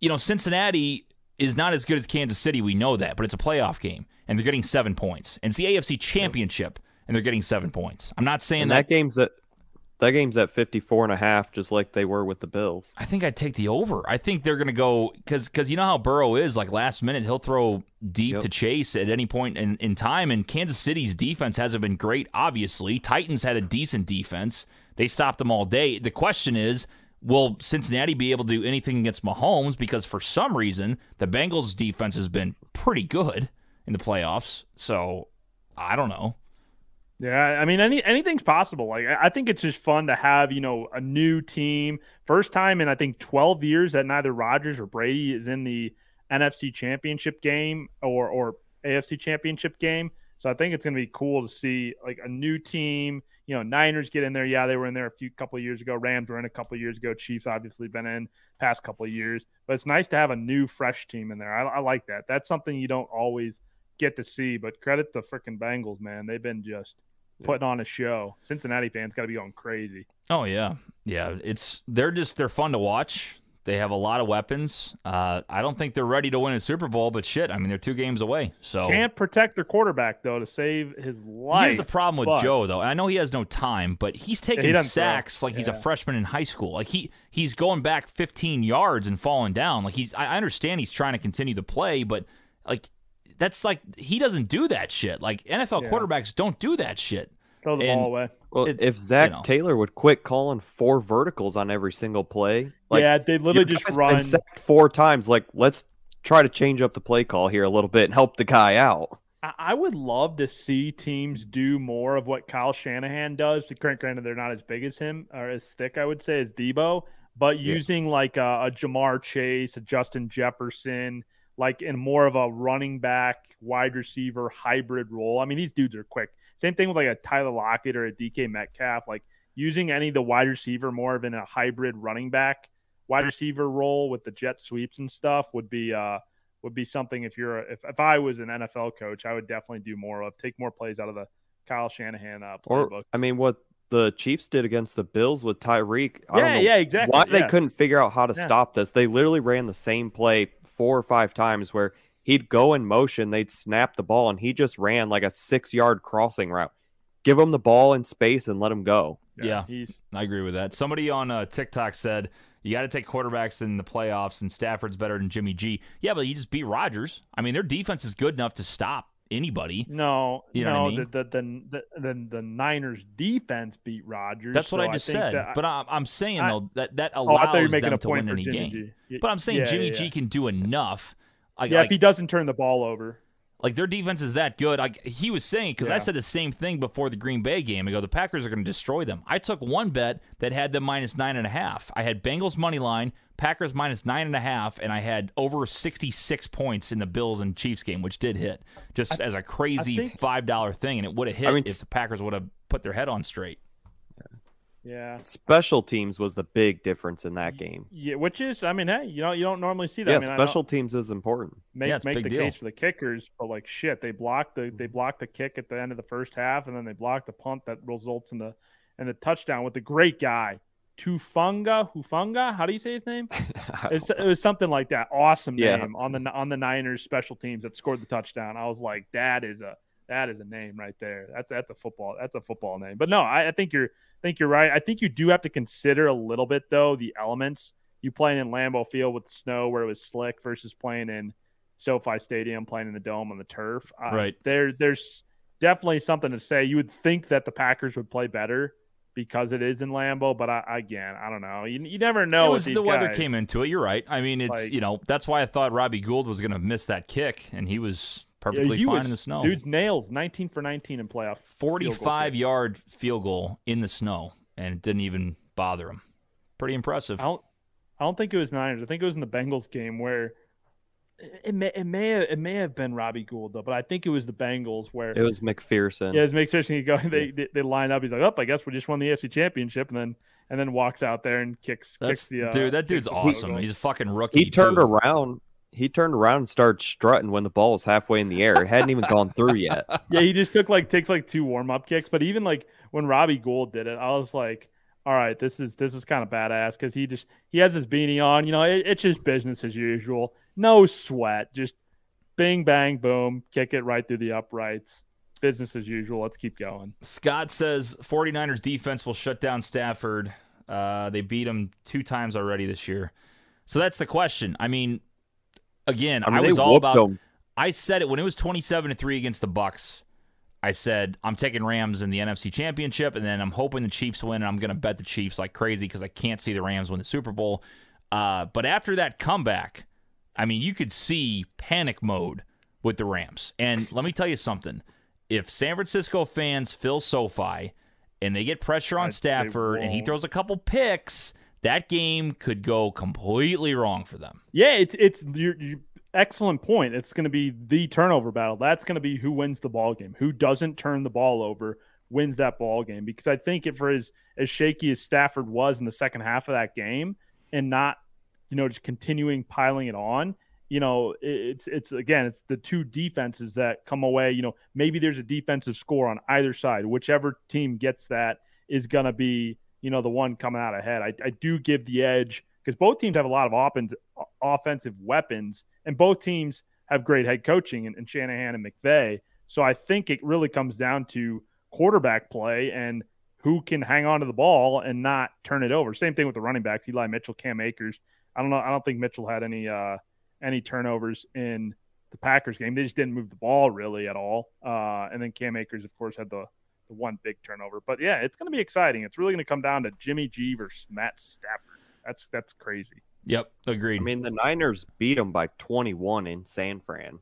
S2: you know Cincinnati is not as good as Kansas City. We know that, but it's a playoff game and they're getting seven points. And it's the AFC Championship and they're getting seven points. I'm not saying
S4: And
S2: that
S4: that game's at that game's at 54 and a half, just like they were with the Bills.
S2: I think I'd take the over. I think they're going to go because because you know how Burrow is like last minute he'll throw deep
S4: Yep.
S2: to chase at any point in, in time. And Kansas City's defense hasn't been great. Obviously, Titans had a decent defense. They stopped them all day. The question is. Will Cincinnati be able to do anything against Mahomes? Because for some reason, the Bengals' defense has been pretty good in the playoffs. So I don't know.
S3: Yeah, I mean, any anything's possible. Like, I think it's just fun to have you know a new team, first time in I think twelve years that neither Rodgers or Brady is in the NFC Championship game or or AFC Championship game. So I think it's going to be cool to see like a new team. You know, Niners get in there. Yeah, they were in there a few couple years ago. Rams were in a couple years ago. Chiefs obviously been in past couple of years. But it's nice to have a new, fresh team in there. I, I like that. That's something you don't always get to see. But credit the freaking Bengals, man. They've been just putting on a show. Cincinnati fans got to be going crazy.
S2: Oh yeah, yeah. It's they're just they're fun to watch. They have a lot of weapons. Uh, I don't think they're ready to win a Super Bowl, but shit, I mean they're two games away. So
S3: Can't protect their quarterback though to save his life.
S2: here's the problem with
S3: but-
S2: Joe though. I know he has no time, but he's taking
S3: throw.
S2: sacks like he's a freshman in high school. Like he he's going back 15 yards and falling down. Like he's I I understand he's trying to continue to play, but like that's like he doesn't do that shit. Like NFL
S3: Yeah.
S2: quarterbacks don't do that shit.
S3: Throw the
S2: and-
S3: ball away.
S4: Well,
S2: It-
S4: if Zach
S2: know.
S4: Taylor would quit calling four verticals on every single play, like
S3: yeah, they literally just run.
S4: sacked four times. Like, let's try to change up the play call here a little bit and help the guy out.
S3: I I would love to see teams do more of what Kyle Shanahan does. To granted, they're not as big as him or as thick, I would say, as Deebo, but
S4: Yeah.
S3: using like a, a Jamar Chase, a Justin Jefferson, like in more of a running back, wide receiver hybrid role. I mean, these dudes are quick. Same thing with like a Tyler Lockett or a DK Metcalf. Like using any of the wide receiver more of in a hybrid running back, wide receiver role with the jet sweeps and stuff would be uh would be something if you're a, if, if I was an NFL coach, I would definitely do more of take more plays out of the Kyle Shanahan uh,
S4: Or,
S3: playbook.
S4: I mean, what the Chiefs did against the Bills with Tyreek. I
S3: yeah,
S4: don't know
S3: yeah, exactly.
S4: why they couldn't figure out how to
S3: Yeah.
S4: stop this. They literally ran the same play four or five times where he'd go in motion, they'd snap the ball, and he just ran like a six yard crossing route. Give him the ball in space and let him go.
S2: Yeah.
S3: he's
S2: I agree with that. Somebody on uh, TikTok said you got to take quarterbacks in the playoffs, and Stafford's better than Jimmy G. Yeah, but you just beat Rodgers. I mean, their defense is good enough to stop anybody.
S3: no,
S2: You know
S3: no.
S2: I mean?
S3: the, the, the the the Niners defense beat Rodgers.
S2: That's what
S3: so
S2: I just
S3: think
S2: said.
S3: that-
S2: but I'm, I'm saying
S3: I-
S2: though that that
S3: oh,
S2: allows
S3: I making
S2: them to win any
S3: Jimmy
S2: game.
S3: G.
S2: But I'm saying
S3: yeah,
S2: Jimmy
S3: yeah,
S2: G
S3: yeah.
S2: can do enough. Like,
S3: Yeah,
S2: like-
S3: if he doesn't turn the ball over.
S2: Like their defense is that good. Like he was saying, because I said the same thing before the Green Bay game. I go, the Packers are going to destroy them. I took one bet that had them minus nine and a half. I had Bengals money line, Packers minus nine and a half, and I had over sixty six points in the Bills and Chiefs game, which did hit just as a crazy
S3: think-
S2: five dollar thing, and it would have hit
S4: I mean,
S2: if the Packers would have put their head on straight.
S3: Yeah.
S4: Special teams was the big difference in that game.
S3: Yeah, which is, I mean, hey, you know, you don't normally see that.
S4: Yeah,
S3: I mean, I
S4: special teams is important.
S3: make
S2: Yeah, it's a
S3: make
S2: big
S3: the
S2: deal.
S3: case for the kickers, but like shit, they blocked the they mm-hmm. blocked the kick at the end of the first half, and then they blocked the punt that results in the in the touchdown with the great guy Tufunga Hufunga. How do you say his name? It's, it was something like that. Awesome
S4: Yeah.
S3: name on the on the Niners special teams that scored the touchdown. I was like, that is a that is a name right there. That's that's a football that's a football name. But no, I, I think you're I think you're right. I think you do have to consider a little bit though the elements. You playing in Lambeau Field with snow where it was slick versus playing in SoFi Stadium, playing in the dome on the turf. Uh,
S2: Right.
S3: There there's definitely something to say. You would think that the Packers would play better because it is in Lambeau, but I, again, I don't know. You, you never know.
S2: it was the weather
S3: guys.
S2: came into it. You're right. I mean, it's
S3: Like-
S2: you know that's why I thought Robbie Gould was going to miss that kick, and he was
S3: Yeah,
S2: perfectly
S3: he
S2: fine
S3: was-
S2: in the snow.
S3: Dude's nails, 19 for 19 in playoff. field goal
S2: 45
S3: kick.
S2: yard field goal in the snow, and it didn't even bother him. Pretty impressive.
S3: I don't, I don't think it was Niners. I think it was in the Bengals game where it may, it may, have, it may have been Robbie Gould though, but I think it was the Bengals where
S4: It was McPherson.
S3: yeah, it makes sense. He go, they, they they line up. He's like, oh, I guess we just won the AFC Championship, and then and then walks out there and kicks
S2: That's
S3: kicks the uh,
S2: dude. That dude's awesome. He's a fucking rookie.
S4: he turned
S2: too.
S4: around. He turned around and started strutting when the ball was halfway in the air. It hadn't even gone through yet.
S3: yeah, he just took like takes like two warm up kicks. But even like when Robbie Gould did it, I was like, all right, this is this is kind of badass because he just he has his beanie on. You know, it, it's just business as usual. No sweat, just bing bang boom, kick it right through the uprights. Business as usual. Let's keep going.
S2: Scott says 49ers defense will shut down Stafford. Uh, they beat him two times already this year. So that's the question. I mean, again,
S4: I
S2: I,
S4: mean, they
S2: was all about.
S4: them.
S2: I said it when it was 27 to 3 against the Bucks. I said I'm taking Rams in the NFC Championship and then I'm hoping the Chiefs win and I'm going to bet the Chiefs like crazy cuz I can't see the Rams win the Super Bowl. Uh, but after that comeback, I mean, you could see panic mode with the Rams. And let me tell you something. If San Francisco fans fill SoFi and they get pressure on
S3: I-
S2: Stafford and he throws a couple picks, that game could go completely wrong for them.
S3: Yeah, it's it's you you excellent point. It's going to be the turnover battle. That's going to be who wins the ball game. Who doesn't turn the ball over wins that ball game. Because I think if for as as shaky as Stafford was in the second half of that game, and not you know just continuing piling it on. You know, it's it's again, it's the two defenses that come away. You know, maybe there's a defensive score on either side. Whichever team gets that is to be you know the one coming out ahead. I, I do give the edge because both teams have a lot of offense, offensive weapons, and both teams have great head coaching in, in Shanahan and McVay. So I think it really comes down to quarterback play and who can hang on to the ball and not turn it over. Same thing with the running backs, Eli Mitchell, Cam Akers. I don't know. I don't think Mitchell had any uh, any turnovers in the Packers game. They just didn't move the ball really at all. Uh, and then Cam Akers, of course, had the the one big turnover. But yeah, it's going to be exciting. It's really going to come down to Jimmy G versus Matt Stafford. That's that's crazy.
S2: Yep, agreed.
S4: I mean, the Niners beat them by 21 in San Fran.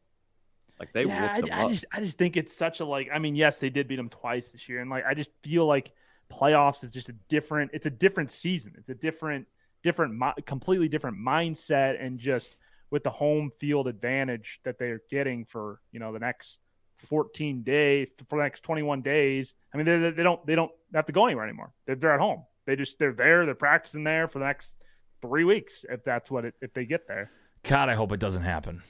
S4: Like they
S3: yeah,
S4: whooped them
S3: I, I
S4: up.
S3: just I just think it's such a like. I mean, yes, they did beat them twice this year, and like I just feel like playoffs is just a different. It's a different season. It's a different, different, completely different mindset, and just with the home field advantage that they're getting for you know the next 14 days for the next 21 days. I mean, they, they don't they don't have to go anywhere anymore. They're, they're at home. They just they're there. They're practicing there for the next three weeks if that's what it if they get there.
S2: God, I hope it doesn't happen.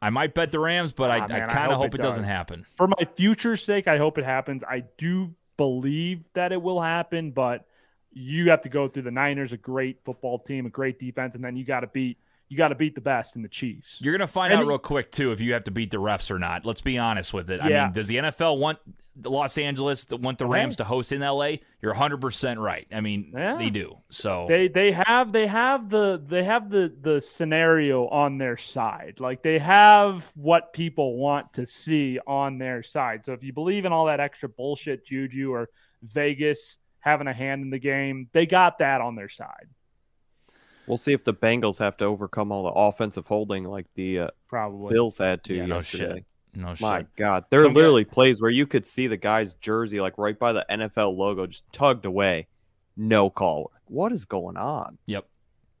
S2: I might bet the Rams, but I,
S3: Ah,
S2: I
S3: I
S2: kind of
S3: hope
S2: hope
S3: it
S2: it doesn't happen.
S3: for my future's sake, I hope it happens. I do believe that it will happen, but you have to go through the Niners, a great football team, a great defense, and then you got to beat you got to beat the best in the Chiefs.
S2: You're gonna find
S3: And
S2: out
S3: the-
S2: real quick too if you have to beat the refs or not. Let's be honest with it. I mean, does the NFL want the Los Angeles to want the Rams to host in LA? You're 100 percent right. I mean,
S3: Yeah.
S2: they do. So
S3: They they have they have the they have the the scenario on their side. Like they have what people want to see on their side. So if you believe in all that extra bullshit juju or Vegas having a hand in the game, they got that on their side.
S4: We'll see if the Bengals have to overcome all the offensive holding like the uh,
S3: Probably.
S4: Bills had to
S2: Yeah, no shit. No shit.
S4: My God, there are
S2: Some guy-
S4: literally plays where you could see the guy's jersey like right by the NFL logo, just tugged away, no call. What is going on?
S2: Yep.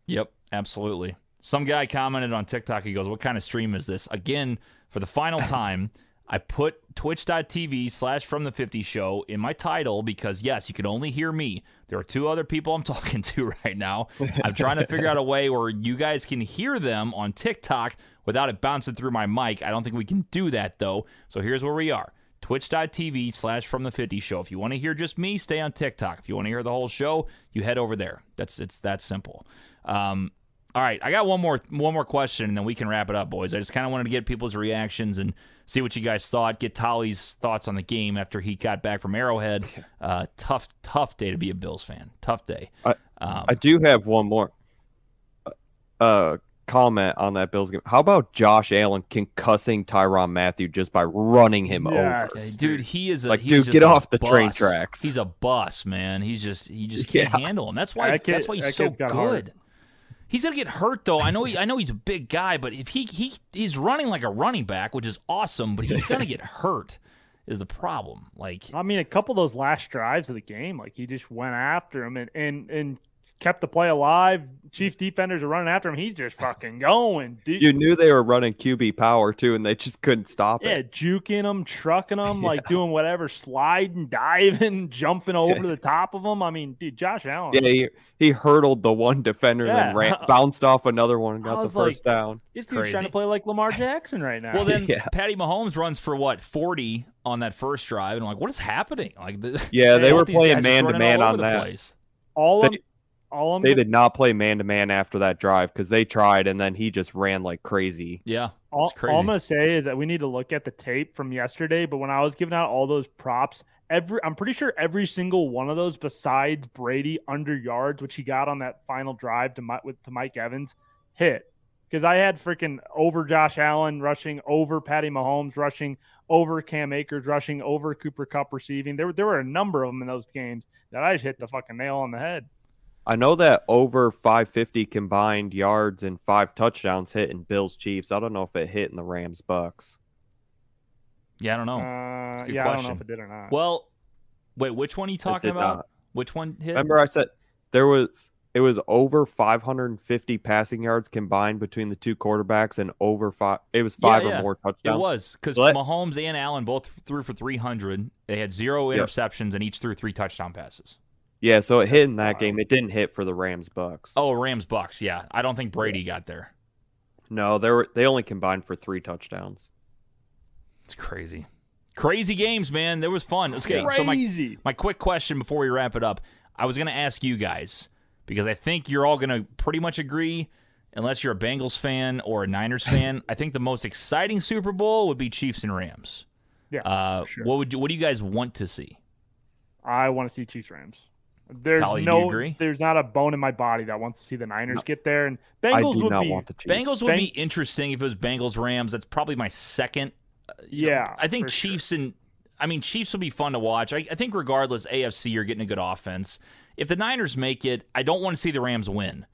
S2: Yep. Absolutely. Some guy commented on TikTok. He goes, What kind of stream is this? Again, for the final time, I put twitch.tv slash from the 50 show in my title because, yes, you can only hear me. There are two other people I'm talking to right now. I'm trying to figure out a way where you guys can hear them on TikTok without it bouncing through my mic. I don't think we can do that, though. So here's where we are twitch.tv slash from the 50 show if you want to hear just me stay on tiktok if you want to hear the whole show you head over there that's it's that simple um, all right i got one more one more question and then we can wrap it up boys i just kind of wanted to get people's reactions and see what you guys thought get Tolley's thoughts on the game after he got back from arrowhead uh, tough tough day to be a bills fan tough day
S4: I-
S2: um,
S4: I do have one more uh comment on that Bills game. How about Josh Allen concussing Tyrann Mathieu just by running him
S3: Yes.
S4: over?
S2: Dude, he is a,
S4: Like,
S2: he's
S4: dude,
S2: just
S4: get
S2: a
S4: off the train tracks.
S2: He's a bus, man. He's just he just can't
S4: Yeah.
S2: handle him. That's why
S3: That kid-
S2: that's why he's
S3: that
S2: so
S3: kid's got heart.
S2: good. He's gonna get hurt though. I know he I know he's a big guy, but if he he he's running like a running back, which is awesome, but he's gonna get hurt. Is the problem? Like
S3: I mean, a couple of those last drives of the game, like he just went after him and and and kept the play alive. Chief defenders are running after him. He's just fucking going, dude.
S4: You knew they were running QB power too, and they just couldn't stop it.
S3: yeah,
S4: it.
S3: juking them, trucking them, like doing whatever, sliding, diving, jumping over the top of them. I mean, dude, Josh Allen.
S4: Yeah, he, he hurdled the one defender, and
S3: Yeah.
S4: then ran, bounced off another one, and got the
S3: was like,
S4: first down.
S3: this dude's trying to play like Lamar Jackson right now.
S2: well then
S4: Yeah.
S2: Patty Mahomes runs for what, forty on that first drive, and I'm like, what is happening? Like the,
S4: Yeah, they
S2: both
S4: were playing man to man on
S2: the
S4: that.
S2: place.
S3: all I'm,
S4: they-
S3: all I'm
S4: They
S3: gonna-
S4: did not play man to man after that drive because they tried, and then he just ran like crazy.
S2: Yeah.
S3: All,
S2: crazy.
S3: all I'm gonna say is that we need to look at the tape from yesterday. But when I was giving out all those props, every I'm pretty sure every single one of those, besides Brady under yards, which he got on that final drive to Mi- with to Mike Evans, hit. Because I had freaking over Josh Allen rushing, over Patty Mahomes rushing, over Cam Akers rushing, over Cooper Kupp receiving. There, were- there were a number of them in those games that I just hit the fucking nail on the head.
S4: I know that over 550 combined yards and five touchdowns hit in Bills Chiefs. I don't know if it hit in the Rams Bucks.
S2: Yeah, I don't know.
S3: Uh,
S2: a good
S3: yeah, I don't know
S2: question.
S3: if it did or not.
S2: well, wait, which one are you talking about?
S4: not.
S2: Which one hit?
S4: Remember, I said there was it was over 550 passing yards combined between the two quarterbacks, and over five. It was five
S2: yeah.
S4: or more touchdowns.
S2: It was because
S4: So
S2: Mahomes and Allen both threw for 300. They had zero
S4: Yep.
S2: interceptions and each threw three touchdown passes.
S4: Yeah, so it hit in that game. It didn't hit for the Rams Bucks.
S2: Oh, Rams Bucks. Yeah, I don't think Brady got there.
S4: No, they were they only combined for three touchdowns.
S2: It's crazy, crazy games, man. There was fun. Okay, so my
S3: Crazy.
S2: my quick question before we wrap it up, I was gonna ask you guys because I think you're all gonna pretty much agree. Unless you're a Bengals fan or a Niners fan, I think the most exciting Super Bowl would be Chiefs and Rams.
S3: Yeah,
S2: Uh,
S3: sure.
S2: What would you, What do you guys want to see?
S3: I want to see Chiefs Rams. There's
S2: Tolley, do
S3: no,
S2: you agree?
S3: there's not a bone in my body that wants to see the Niners
S4: No.
S3: get there. And
S4: I
S3: Bengals
S4: do
S3: would
S4: not
S3: be,
S4: want the Chiefs.
S2: Bengals would
S3: Beng-
S2: be interesting if it was Bengals Rams. That's probably my second. uh, you know,
S3: Yeah,
S2: I think
S3: for sure.
S2: Chiefs and I mean Chiefs will be fun to watch. I, I think regardless, AFC you're getting a good offense. If the Niners make it, I don't want to see the Rams win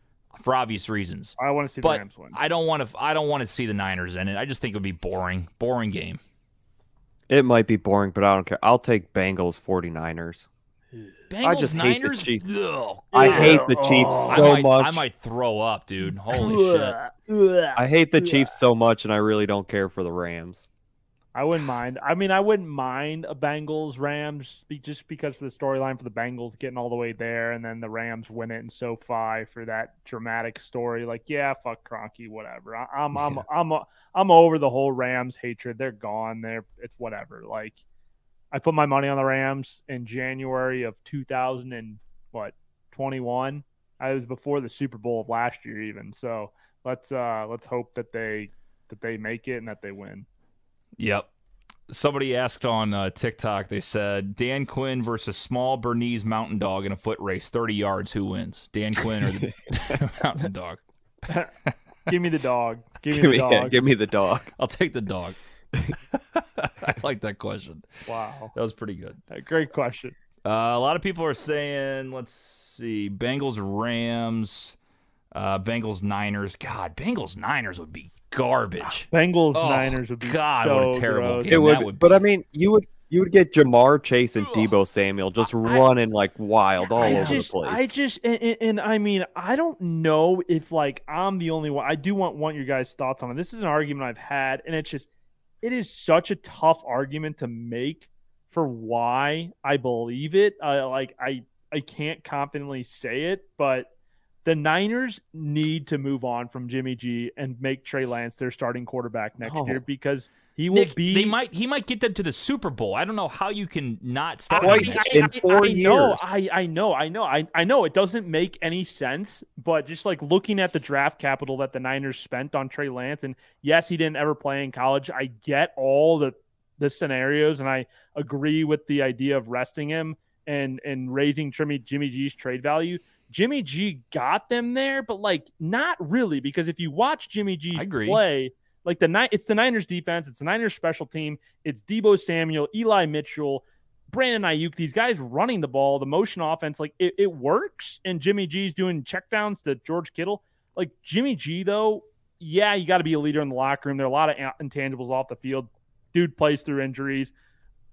S2: for obvious reasons.
S3: I want to see the
S2: But
S3: Rams win.
S2: I don't want to. I don't want to see the Niners in it. I just think it would be boring. Boring game.
S4: It might be boring, but I don't care. I'll take Bengals 49ers.
S2: Bengals
S4: just hate the Chiefs.
S2: Ugh.
S4: I
S3: Ew.
S4: hate the Chiefs
S3: Oh.
S2: I
S4: so
S2: might,
S4: much.
S2: I might throw up, dude. Holy shit.
S4: I hate the Chiefs so much, and I really don't care for the Rams.
S3: I wouldn't mind. I mean, I wouldn't mind a Bengals Rams be- just because for the storyline for the Bengals getting all the way there, and then the Rams win it in SoFi for that dramatic story. Like, yeah, fuck Kroenke, whatever. I, I'm I'm I'm I'm over the whole Rams hatred. They're gone. They're it's whatever. Like, I put my money on the Rams in January of 2000 and what 21. I was before the Super Bowl of last year, even. So let's uh let's hope that they that they make it and that they win.
S2: Yep. Somebody asked on uh, TikTok. They said Dan Quinn versus small Bernese Mountain Dog in a foot race, thirty yards. Who wins? Dan Quinn or the Mountain Dog?
S3: Give me the dog. Give me
S4: Give
S3: the
S4: me,
S3: dog.
S4: yeah, give me the dog.
S2: I'll take the dog. I like that question.
S3: wow.
S2: That was pretty good.
S3: A Great question.
S2: Uh, a lot of people are saying, let's see, Bengals Rams, uh, Bengals Niners. God, Bengals Niners would be garbage.
S3: Bengals
S2: Oh,
S3: Niners would be
S2: God,
S3: so
S2: what a terrible
S3: gross.
S2: game.
S4: It would,
S2: that would
S4: but I mean, you would you would get Ja'Marr Chase and
S2: Ugh.
S4: Deebo Samuel just
S3: I-
S4: running like wild all
S3: I
S4: over
S3: just,
S4: the place.
S3: I just, and, and- and I mean, I don't know if like I'm the only one. I do want want your guys' thoughts on it. This is an argument I've had, and it's just, it is such a tough argument to make for why I believe it. Uh, like I, I can't confidently say it, but the Niners need to move on from Jimmy G and make Trey Lance their starting quarterback next
S4: No.
S3: year because he will
S2: Nick,
S3: be.
S2: they might he might get them to the Super Bowl. I don't know how you can not start
S4: Twice
S2: him.
S4: in four
S3: I know,
S4: years.
S3: I, I know, I know, I, I know. It doesn't make any sense, but just like looking at the draft capital that the Niners spent on Trey Lance, and yes, he didn't ever play in college. I get all the the scenarios, and I agree with the idea of resting him and and raising Jimmy Jimmy G's trade value. Jimmy G got them there, but like not really, because if you watch Jimmy G's
S2: I agree.
S3: play, like the night, it's the Niners defense, it's the Niners special team, it's Deebo Samuel, Eli Mitchell, Brandon Aiyuk, these guys running the ball, the motion offense, like it, it works. And Jimmy G's doing checkdowns to George Kittle. Like Jimmy G, though, yeah, you got to be a leader in the locker room. There are a lot of intangibles off the field. Dude plays through injuries,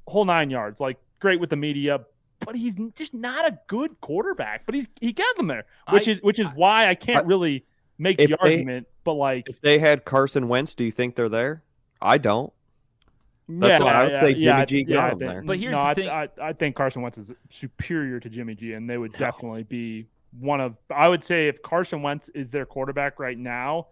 S3: whole nine yards. Like great with the media, but he's just not a good quarterback. But he's he got them there, which
S2: I-
S3: is which is why I can't really make the argument. But like,
S4: if they had Carson Wentz, do you think they're there? I don't. That's what I would say
S3: yeah,
S4: Jimmy G
S3: yeah,
S4: got
S3: I
S4: him
S3: think-
S4: there.
S2: But here's
S3: no,
S2: the
S3: I,
S2: thing-
S3: I, I think Carson Wentz is superior to Jimmy G, and they would definitely be one of. I would say if Carson Wentz is their quarterback right now,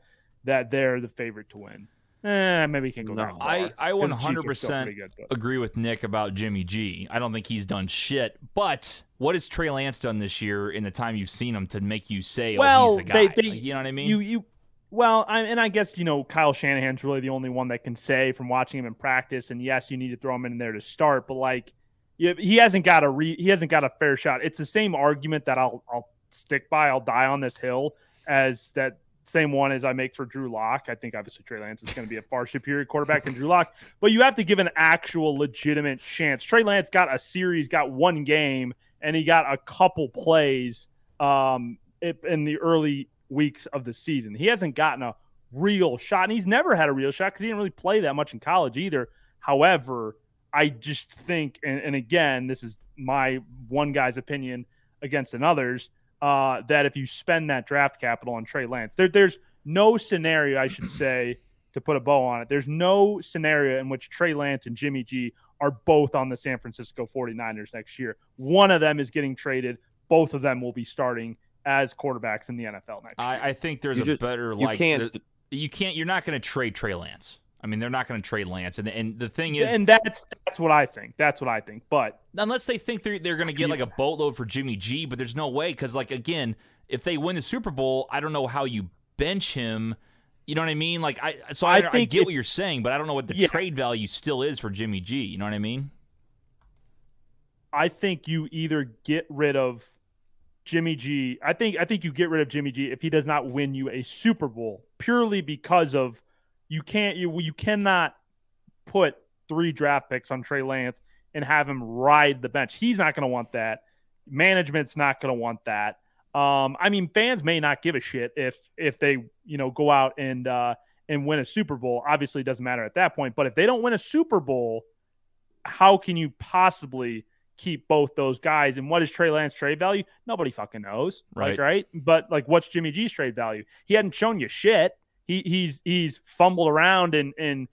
S3: that they're the favorite to win. Eh, maybe he can go
S4: No.
S3: that far.
S2: I I
S3: 'cause the Chiefs are still
S2: 100%
S3: pretty good,
S2: agree with Nick about Jimmy G. I don't think he's done shit. But what has Trey Lance done this year in the time you've seen him to make you say, "Oh,
S3: Well,
S2: he's the guy"?
S3: they- they-
S2: Like, you know what I mean?
S3: You you well, I, and I guess you know Kyle Shanahan's really the only one that can say from watching him in practice. And yes, you need to throw him in there to start, but like, he hasn't got a re, he hasn't got a fair shot. It's the same argument that I'll I'll stick by. I'll die on this hill as that same one as I make for Drew Lock. I think obviously Trey Lance is going to be a far superior quarterback than Drew Lock, but you have to give an actual legitimate chance. Trey Lance got a series, got one game, and he got a couple plays um, in the early weeks of the season. He hasn't gotten a real shot, and he's never had a real shot because he didn't really play that much in college either. However, I just think, and, and again, this is my one guy's opinion against another's, uh, that if you spend that draft capital on Trey Lance, there, there's no scenario, I should say, to put a bow on it. There's no scenario in which Trey Lance and Jimmy G are both on the San Francisco 49ers next year. One of them is getting traded. Both of them will be starting as quarterbacks in the NFL next year.
S2: I, I think there's
S4: You
S2: a
S4: just-
S2: better
S4: You
S2: like
S4: can't.
S2: the- you can't you're not going to trade Trey Lance. I mean, they're not going to trade Lance, and and the thing is,
S3: and that's that's what I think. That's what I think. But
S2: unless they think they're they're going to get like a boatload for Jimmy G, but there's no way because like again, if they win the Super Bowl, I don't know how you bench him. You know what I mean? Like I so I,
S3: I
S2: I, get
S3: it-
S2: what you're saying, but I don't know what the
S3: Yeah.
S2: trade value still is for Jimmy G. You know what I mean?
S3: I think you either get rid of Jimmy G. I think I think you get rid of Jimmy G if he does not win you a Super Bowl purely because of you can't you you cannot put three draft picks on Trey Lance and have him ride the bench. He's not going to want that. Management's not going to want that. Um, I mean, fans may not give a shit if if they you know go out and uh, and win a Super Bowl. Obviously, it doesn't matter at that point. But if they don't win a Super Bowl, how can you possibly keep both those guys? And what is Trey Lance trade value? Nobody fucking knows,
S2: Right.
S3: Like, right? But like, what's Jimmy G's trade value? He hadn't shown you shit. He he's he's fumbled around and and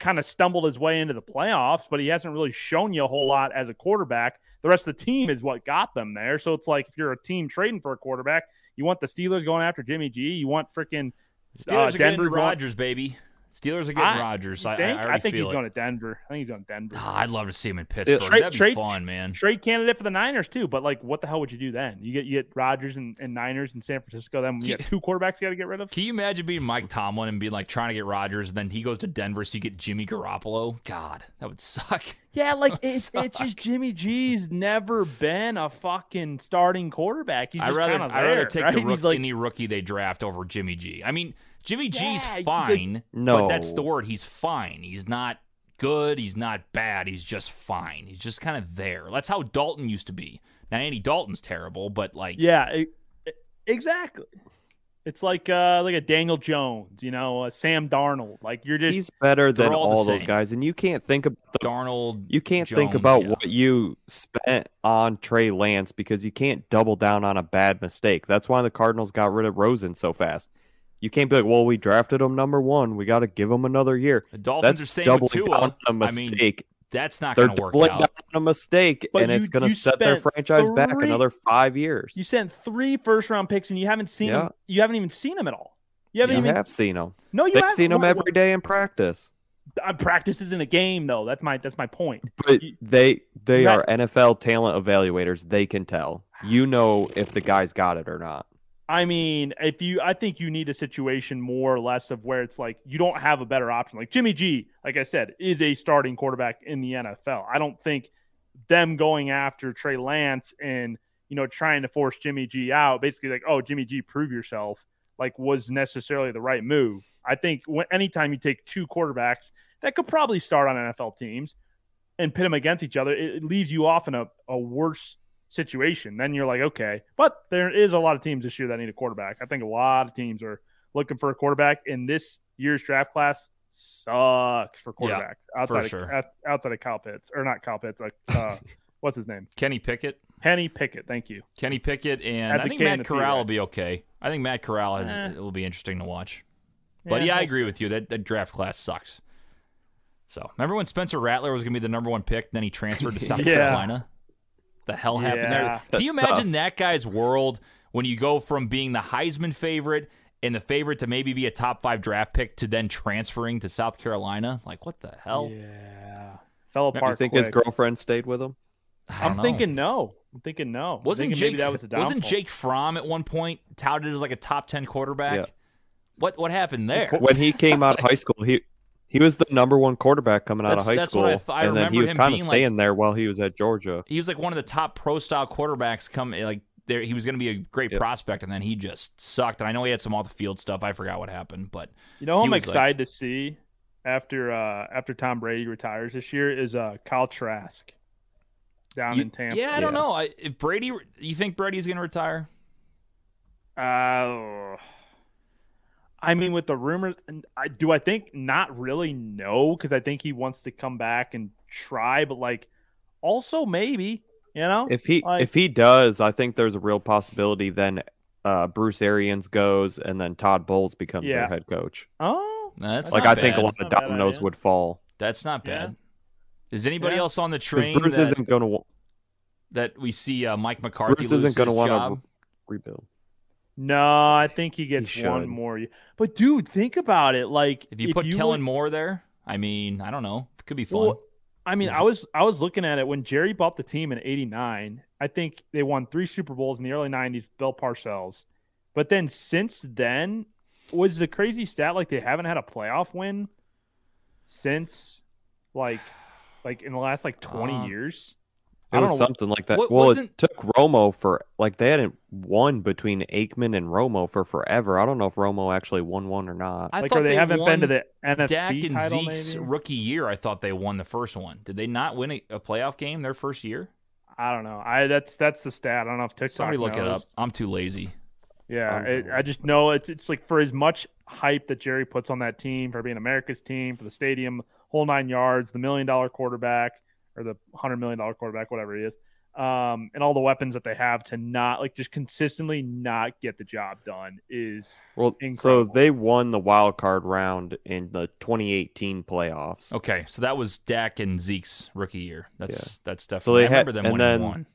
S3: kind of stumbled his way into the playoffs, but he hasn't really shown you a whole lot as a quarterback. The rest of the team is what got them there. So it's like if you're a team trading for a quarterback, you want the Steelers going after Jimmy G. You want freaking
S2: Steelers
S3: Uh, Denver
S2: Rodgers, baby. Steelers are getting
S3: I-
S2: Rodgers.
S3: you
S2: I, I,
S3: think? think he's
S2: it.
S3: going to Denver. I think he's going to Denver.
S2: Ah, I'd love to see him in Pittsburgh.
S3: Trade-
S2: That'd be
S3: trade-
S2: fun, man.
S3: Trade candidate for the Niners too, but like, what the hell would you do then? You get you get Rodgers and, and Niners in San Francisco. Then you got two quarterbacks you got to get rid of.
S2: Can you imagine being Mike Tomlin and being like trying to get Rodgers, and then he goes to Denver, so you get Jimmy Garoppolo? God, that would suck.
S3: Yeah, like it's, it's just Jimmy G's never been a fucking starting quarterback. He's
S2: I'd rather
S3: kind
S2: I'd rather take
S3: right?
S2: the rook,
S3: like,
S2: any rookie they draft over Jimmy G. I mean, Jimmy G's
S3: Yeah, you
S2: fine, but
S4: No.
S2: that's the word. He's fine. He's not good. He's not bad. He's just fine. He's just kind of there. That's how Dalton used to be. Now Andy Dalton's terrible, but like,
S3: yeah, e- e- exactly. It's like uh like a Daniel Jones, you know, a Sam Darnold. Like you're just
S4: He's better than
S2: all
S4: all those
S2: same.
S4: guys, and you can't think of the
S2: Darnold.
S4: You can't think about
S2: yeah.
S4: what you spent on Trey Lance because you can't double down on a bad mistake. That's why the Cardinals got rid of Rosen so fast. You can't be like, well, we drafted him number one. We got to give him another year.
S2: The Dolphins
S4: That's
S2: are staying
S4: doubling
S2: with Tua.
S4: down on a
S2: I mean, that's not going to work
S4: doubling
S2: out.
S4: down on a mistake,
S3: But
S4: and
S3: you-
S4: it's going to set their
S3: spent
S4: franchise back another five years.
S3: you sent three first round picks and you haven't seen
S4: Yeah.
S3: them. You haven't even seen them at all. You haven't
S4: you
S3: even
S4: have seen them.
S3: no. You
S4: They've
S3: haven't.
S4: seen them every day in practice.
S3: Uh, practice isn't a game though. That's my that's my point.
S4: But
S3: You-
S4: they they
S3: Right.
S4: are NFL talent evaluators. They can tell. You know if the guy's got it or not.
S3: I mean, if you, I think you need a situation more or less of where it's like you don't have a better option. Like Jimmy G, like I said, is a starting quarterback in the NFL. I don't think them going after Trey Lance and you know trying to force Jimmy G out, basically like, oh, Jimmy G, prove yourself, like was necessarily the right move. I think when, anytime you take two quarterbacks that could probably start on NFL teams and pit them against each other, it, it leaves you off in a, a worse situation. Then you're like, okay, but there is a lot of teams this year that need a quarterback. I think a lot of teams are looking for a quarterback, in this year's draft class sucks for
S2: Yeah,
S3: quarterbacks outside
S2: sure.
S3: of out- outside of Kyle Pitts or not Kyle Pitts, like uh, what's his name,
S2: Kenny Pickett.
S3: Kenny Pickett. Thank you.
S2: Kenny Pickett, and I think Matt Corral will be okay. I think Matt Corral has
S3: Eh.
S2: it will be interesting to watch. But yeah, I
S3: we'll
S2: agree with you. That that draft class sucks. So remember when Spencer Rattler was going to be the number one pick, then he transferred to South
S3: Yeah.
S2: Carolina. The hell happened there? Can you imagine
S4: tough.
S2: that guy's world when you go from being the Heisman favorite and the favorite to maybe be a top five draft pick to then transferring to South Carolina? Like what the hell?
S3: Yeah, fell apart.
S4: You think
S3: quick.
S4: his girlfriend stayed with him?
S2: I don't
S3: I'm
S2: know.
S3: thinking no. I'm thinking no. I'm
S2: Wasn't
S3: thinking
S2: Jake
S3: maybe that was the
S2: wasn't. Jake Fromm at one point touted as like a top ten quarterback?
S4: Yeah.
S2: What what happened there?
S4: When he came out of high school, he he was the number one quarterback coming out of high
S2: that's
S4: school,
S2: what I I
S4: and then he was kind of
S2: being like-
S4: staying there while he was at Georgia.
S2: he was like one of the top pro style quarterbacks come like there he was going to be a great
S4: Yep.
S2: prospect and then he just sucked and i know he had some off the field stuff i forgot what happened but
S3: You know, who I'm
S2: was like-
S3: excited to see after uh after Tom Brady retires this year is uh Kyle Trask down
S2: you-
S3: in Tampa.
S2: yeah i don't
S4: Yeah.
S2: know I, if brady you think brady's going to retire
S3: Uh, I mean, with the rumors, and I do I think not really no because I think he wants to come back and try, but like also maybe you know
S4: If he
S3: Like-
S4: if he does, I think there's a real possibility then uh, Bruce Arians goes and then Todd Bowles becomes
S3: Yeah.
S4: their head coach.
S3: oh
S2: No, that's
S4: like
S2: not
S4: I think a lot
S3: That's
S4: of
S3: not a bad
S4: dominoes would fall
S2: that's not
S3: Yeah.
S2: bad is anybody
S3: Yeah.
S2: else on the
S4: because
S2: train
S4: Bruce
S2: that,
S4: isn't going to
S2: that we see uh, mike mccarthy
S4: Bruce
S2: lose
S4: isn't going to want to rebuild.
S3: No, I think he gets
S4: He
S3: one more. But dude, think about it. Like
S2: if you put
S3: would-
S2: kellen moore there i mean i don't know it could be fun
S3: Well, I mean, I was I was looking at it when Jerry bought the team in '89. I think they won three Super Bowls in the early '90s. Bill Parcells, but then since then, was the crazy stat like they haven't had a playoff win since like like in the last like 20
S2: Uh,
S3: years.
S4: It was
S3: know.
S4: something like that.
S2: What-
S4: well, it took Romo for like they hadn't won between Aikman and Romo for forever. I don't know if Romo actually won one or not.
S2: I
S3: like,
S2: thought
S3: or they, haven't been to the NFC
S2: Dak and
S3: title.
S2: Zeke's
S3: maybe
S2: rookie year, I thought they won the first one. Did they not win a, a playoff game their first year?
S3: I don't know. I that's that's the stat. I don't know if TikTok.
S2: Somebody look it up. I'm too lazy.
S3: Yeah,
S4: Um,
S3: it, I just know it's it's like for as much hype that Jerry puts on that team for being America's team for the stadium, whole nine yards, the million dollar quarterback or the hundred million dollar quarterback, whatever he is, um, and all the weapons that they have to not like just consistently not get the job done is
S4: Well, so they won the wild card round in the 2018 playoffs.
S2: Okay, so that was Dak and Zeke's rookie year. That's
S4: Yeah.
S2: that's definitely.
S4: So they
S2: I remember
S4: had-
S2: them
S4: and
S2: winning
S4: then-
S2: one.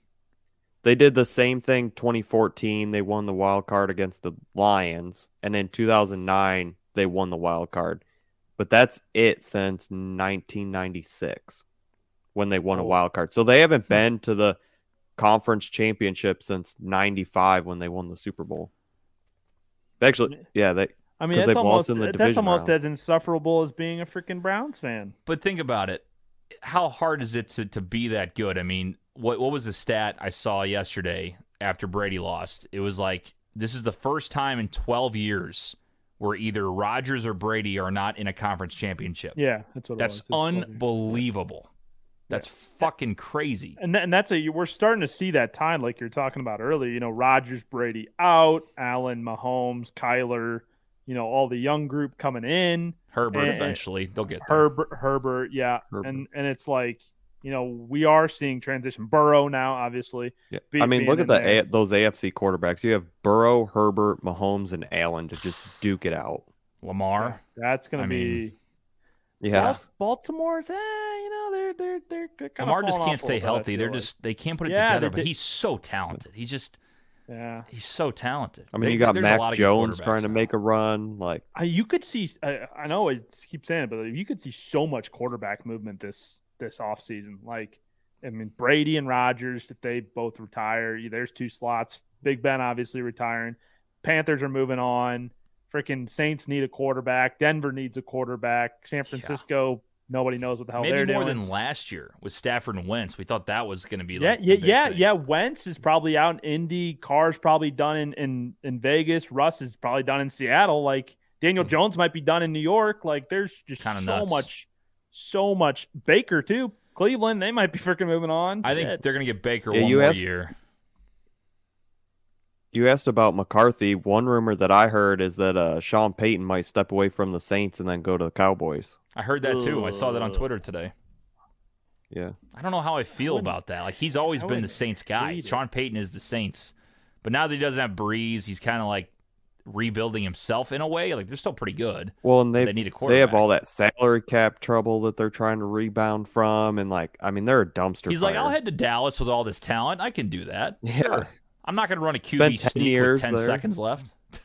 S4: They did the same thing 2014. They won the wild card against the Lions, and in 2009 they won the wild card. But that's it since 1996 when they won a
S3: Oh.
S4: wild card. So they haven't hmm. been to the conference championship since 95 when they won the Super Bowl. Actually, yeah, they
S3: I mean, that's almost
S4: in the
S3: that's almost
S4: round.
S3: as insufferable as being a freaking Browns fan.
S2: But think about it. How hard is it to, to be that good? I mean, what what was the stat I saw yesterday after Brady lost? It was like this is the first time in 12 years where either Rodgers or Brady are not in a conference championship.
S3: Yeah, that's what it
S2: That's
S3: was. It's funny.
S2: unbelievable. That's fucking crazy.
S3: And, th- and that's a we're starting to see that time like you're talking about earlier. You know, Rodgers, Brady out, Allen, Mahomes, Kyler. You know, all the young group coming in.
S2: Herbert
S3: And-
S2: eventually they'll get there.
S3: Herbert, Herbert, yeah,
S4: Herbert.
S3: and and it's like you know we are seeing transition. Burrow now, obviously.
S4: Yeah.
S3: be-
S4: I mean, look at the. A- those AFC quarterbacks. You have Burrow, Herbert, Mahomes, and Allen to just duke it out.
S2: Lamar.
S3: That's gonna
S2: I
S3: be.
S4: Yeah.
S3: Bal- Baltimore's, eh, you know, they're they're they're, they're kind
S2: Lamar
S3: of
S2: just can't stay healthy. They're
S3: like.
S2: just they can't put it
S3: Yeah,
S2: together. But he's so talented. He just
S3: yeah.
S2: he's so talented.
S4: I mean,
S2: They-
S4: you got
S2: there's
S4: Mac Jones
S2: quarterbacks
S4: trying to
S2: now.
S4: make a run. Like,
S3: I, you could see. I, I know I keep saying it, but you could see so much quarterback movement this this offseason. Like, I mean, Brady and Rodgers, if they both retire, there's two slots. Big Ben obviously retiring. Panthers are moving on. Freaking Saints need a quarterback. Denver needs a quarterback. San Francisco, nobody knows what the hell
S2: Maybe
S3: they're
S2: more
S3: doing.
S2: than last year with Stafford and Wentz. We thought that was going to be
S3: Yeah,
S2: like the
S3: yeah, yeah, yeah. Wentz is probably out in Indy. Carr's probably done in, in in Vegas. Russ is probably done in Seattle. Like Daniel hmm. Jones might be done in New York. Like there's just
S2: Kinda
S3: so
S2: nuts.
S3: much, so much. Baker too. Cleveland, they might be freaking moving on.
S2: I think they're going to get Baker
S4: Yeah,
S2: one
S4: you
S2: more
S4: asked-
S2: year.
S4: You asked about McCarthy. One rumor that I heard is that uh, Sean Payton might step away from the Saints and then go to the Cowboys.
S2: I heard that too. I saw that on Twitter today.
S4: Yeah.
S2: I don't know how I feel
S3: wouldn't-
S2: about that. Like he's always been the Saints guy. Sean Payton is the Saints, but now that he doesn't have Brees, he's kind of like rebuilding himself in a way. Like they're still pretty good.
S4: Well, and
S2: They
S4: they
S2: need a quarterback.
S4: they have all that salary cap trouble that they're trying to rebound from, and like, I mean, they're a dumpster.
S2: He's like. I'll head to Dallas with all this talent. I can do that.
S4: Yeah.
S2: Sure. I'm not going to run a
S4: Spent
S2: QB
S4: 10
S2: sneak
S4: years
S2: with 10
S4: there.
S2: seconds left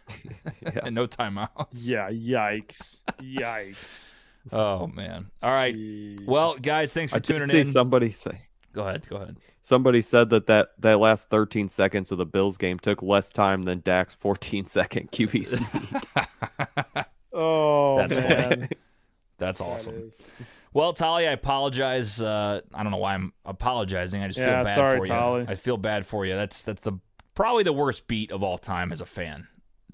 S4: Yeah.
S2: and no timeouts.
S3: yeah, yikes, yikes.
S2: Oh man. All right.
S3: Jeez.
S2: Well, guys, thanks for
S4: I did
S2: tuning
S4: see
S2: in.
S4: somebody say
S2: Go ahead. Go ahead.
S4: somebody said that, that that last 13 seconds of the Bills game took less time than Dak's 14 second QB sneak.
S3: oh
S2: That's
S3: man,
S2: That's awesome.
S3: is-
S2: Well, Tolley, I apologize. Uh, I don't know why I'm apologizing. I just
S3: Yeah,
S2: feel bad
S3: sorry,
S2: for you.
S3: Tolley.
S2: I feel bad for you. That's that's the probably the worst beat of all time as a fan.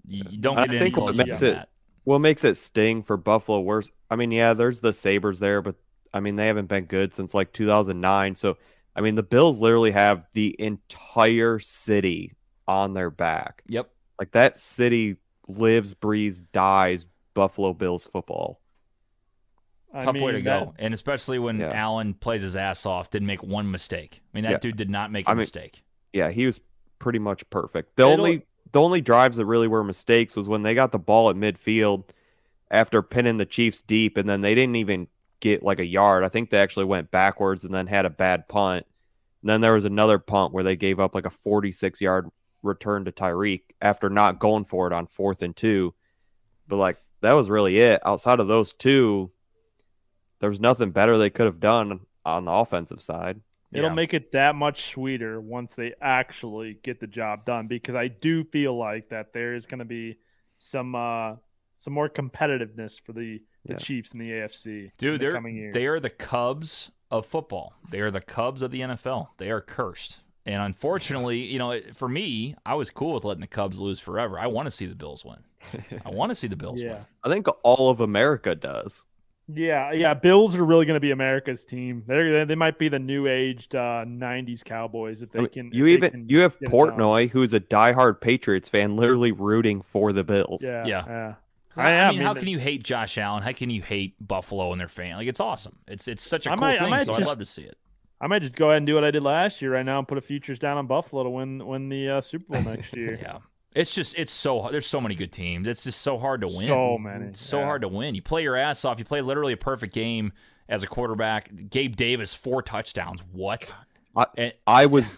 S2: You, you don't
S4: I
S2: get any
S4: think what
S2: closer
S4: makes
S2: than
S4: it-
S2: that.
S4: what makes it sting for Buffalo worse? I mean, yeah, there's the Sabres there, but I mean, they haven't been good since like 2009. So, I mean, the Bills literally have the entire city on their back.
S2: Yep.
S4: Like that city lives, breathes, dies Buffalo Bills football.
S3: I
S2: Tough way to
S3: mean,
S2: go, and especially when
S4: Yeah.
S2: Allen plays his ass off, didn't make one mistake. I mean, that
S4: Yeah.
S2: dude did not make a
S4: I mean,
S2: mistake.
S4: Yeah, he was pretty much perfect. The
S3: It'll-
S4: only the only drives that really were mistakes was when they got the ball at midfield after pinning the Chiefs deep, and then they didn't even get like a yard. I think they actually went backwards and then had a bad punt. And then there was another punt where they gave up like a 46 yard return to Tyreek after not going for it on fourth and two. But like that was really it. Outside of those two, there was nothing better they could have done on the offensive side.
S3: It'll
S2: Yeah.
S3: make it that much sweeter once they actually get the job done because I do feel like that there is going to be some uh some more competitiveness for the, the
S4: Yeah.
S3: Chiefs in the AFC in
S2: Dude,
S3: the
S2: they're
S3: coming years.
S2: they are the Cubs of football. They are the Cubs of the NFL. They are cursed. And unfortunately, you know, for me, I was cool with letting the Cubs lose forever. I want to see the Bills win. I want to see the Bills
S3: yeah.
S2: win.
S4: I think all of America does.
S3: Yeah, yeah. Bills are really going to be America's team. They're they might be the new aged uh, '90s Cowboys if they
S4: I mean,
S3: can.
S4: you even
S3: can
S4: you have
S3: get it done.
S4: Portnoy, who's a diehard Patriots fan, literally rooting for the Bills.
S3: Yeah,
S2: Yeah.
S3: yeah.
S2: I,
S3: I am,
S2: mean, how
S3: man.
S2: can you hate Josh Allen? How can you hate Buffalo and their fan? Like, it's awesome. It's it's such a
S3: I
S2: cool
S3: might- I
S2: thing.
S3: might
S2: so I'd love to see it.
S3: I might just go ahead and do what I did last year right now and put a futures down on Buffalo to win win the uh, Super Bowl next year.
S2: Yeah. It's just it's so there's so many good teams. It's just so hard to win.
S3: So many,
S2: It's so
S3: yeah.
S2: hard to win. You play your ass off. You play literally a perfect game as a quarterback. Gabe Davis four touchdowns. What?
S4: I-
S2: And-
S4: I was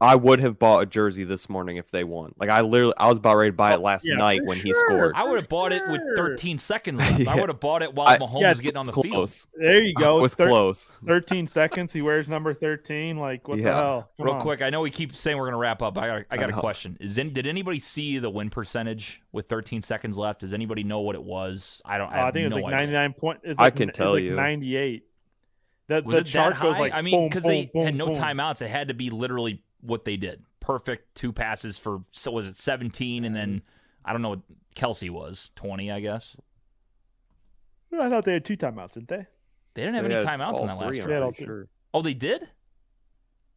S4: I would have bought a jersey this morning if they won. Like I literally I was about ready to buy it last
S3: yeah,
S4: night
S3: for
S4: when he scored.
S2: I would have bought it with 13 seconds left. I would have bought it while
S4: I-
S2: Mahomes
S3: yeah,
S2: was getting on the
S4: It's
S2: field.
S4: close.
S3: There you go.
S4: It was
S3: Thir-
S4: close.
S3: 13 seconds. He wears number 13. Like what the hell? Come
S2: Real
S3: on.
S2: quick, I know we keep saying we're going to wrap up. I got, I got a question. Is in, did anybody see the win percentage with 13 seconds left? Does anybody know what it was? I don't. I,
S3: Uh, I
S2: have
S3: think it was
S2: no
S3: like
S2: idea.
S3: 99 point. It's
S4: I
S3: like,
S4: can
S3: it's
S4: tell
S3: like
S4: you.
S3: 98. The,
S2: Was
S3: the
S2: it that high?
S3: like
S2: I mean, because they
S3: boom,
S2: had no
S3: boom.
S2: timeouts. It had to be literally what they did. Perfect two passes for so was it 17 and then I don't know what Kelce was 20, I guess.
S3: I thought they had two timeouts, didn't they?
S2: They didn't have
S4: They
S2: any timeouts in
S4: all
S2: that last
S4: three,
S2: drive.
S3: Yeah,
S4: I'm
S3: all
S4: pretty
S3: three.
S4: sure.
S2: Oh, they did.